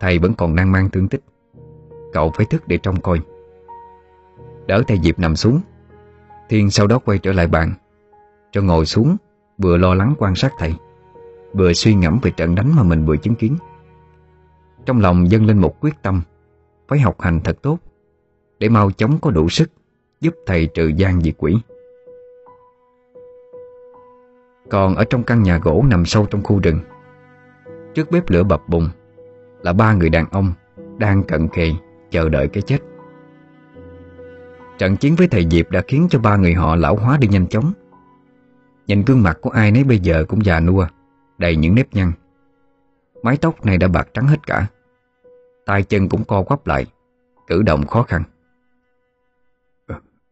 Thầy vẫn còn đang mang thương tích. Cậu phải thức để trông coi. Đỡ thầy Diệp nằm xuống. Thiên sau đó quay trở lại bàn. Cho ngồi xuống, Vừa lo lắng quan sát thầy, Vừa suy ngẫm về trận đánh mà mình vừa chứng kiến. Trong lòng dâng lên một quyết tâm, Phải học hành thật tốt, Để mau chóng có đủ sức Giúp thầy trừ gian diệt quỷ. Còn ở trong căn nhà gỗ nằm sâu trong khu rừng, Trước bếp lửa bập bùng Là ba người đàn ông Đang cận kề Chờ đợi cái chết. Trận chiến với thầy Diệp đã khiến cho ba người họ lão hóa đi nhanh chóng. Nhìn gương mặt của ai nấy bây giờ cũng già nua, Đầy những nếp nhăn. Mái tóc này đã bạc trắng hết cả, tay chân cũng co quắp lại, Cử động khó khăn.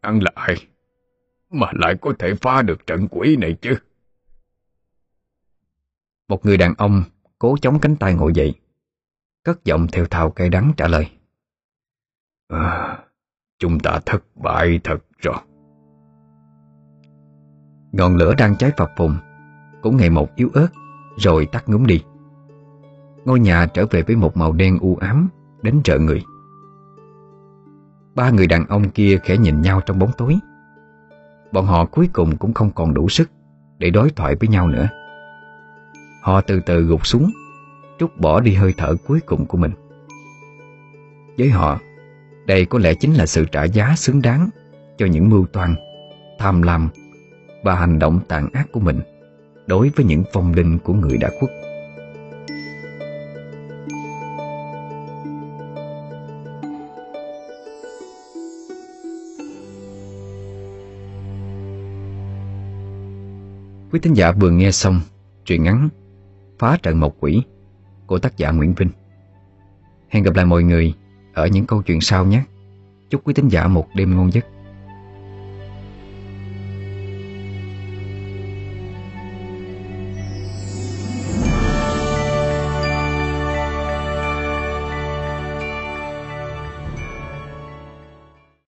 Ăn lại. Mà lại có thể phá được trận quỷ này chứ. Một người đàn ông Cố chống cánh tay ngồi dậy. Cất giọng theo thào cay đắng trả lời. À, Chúng ta thất bại thật rồi. Ngọn lửa đang cháy phập phùng. Cũng ngày một yếu ớt Rồi tắt ngúm đi. Ngôi nhà trở về với một màu đen u ám Đến trợ người Ba người đàn ông kia khẽ nhìn nhau trong bóng tối. Bọn họ cuối cùng cũng không còn đủ sức Để đối thoại với nhau nữa. Họ từ từ gục xuống, Trút bỏ đi hơi thở cuối cùng của mình. Với họ, Đây có lẽ chính là sự trả giá xứng đáng Cho những mưu toan, Tham lam Và hành động tàn ác của mình Đối với những phong linh của người đã khuất. Quý thính giả vừa nghe xong truyện ngắn Phá trận mộc quỷ của tác giả Nguyễn Vinh. Hẹn gặp lại mọi người ở những câu chuyện sau nhé. Chúc quý thính giả một đêm ngon giấc.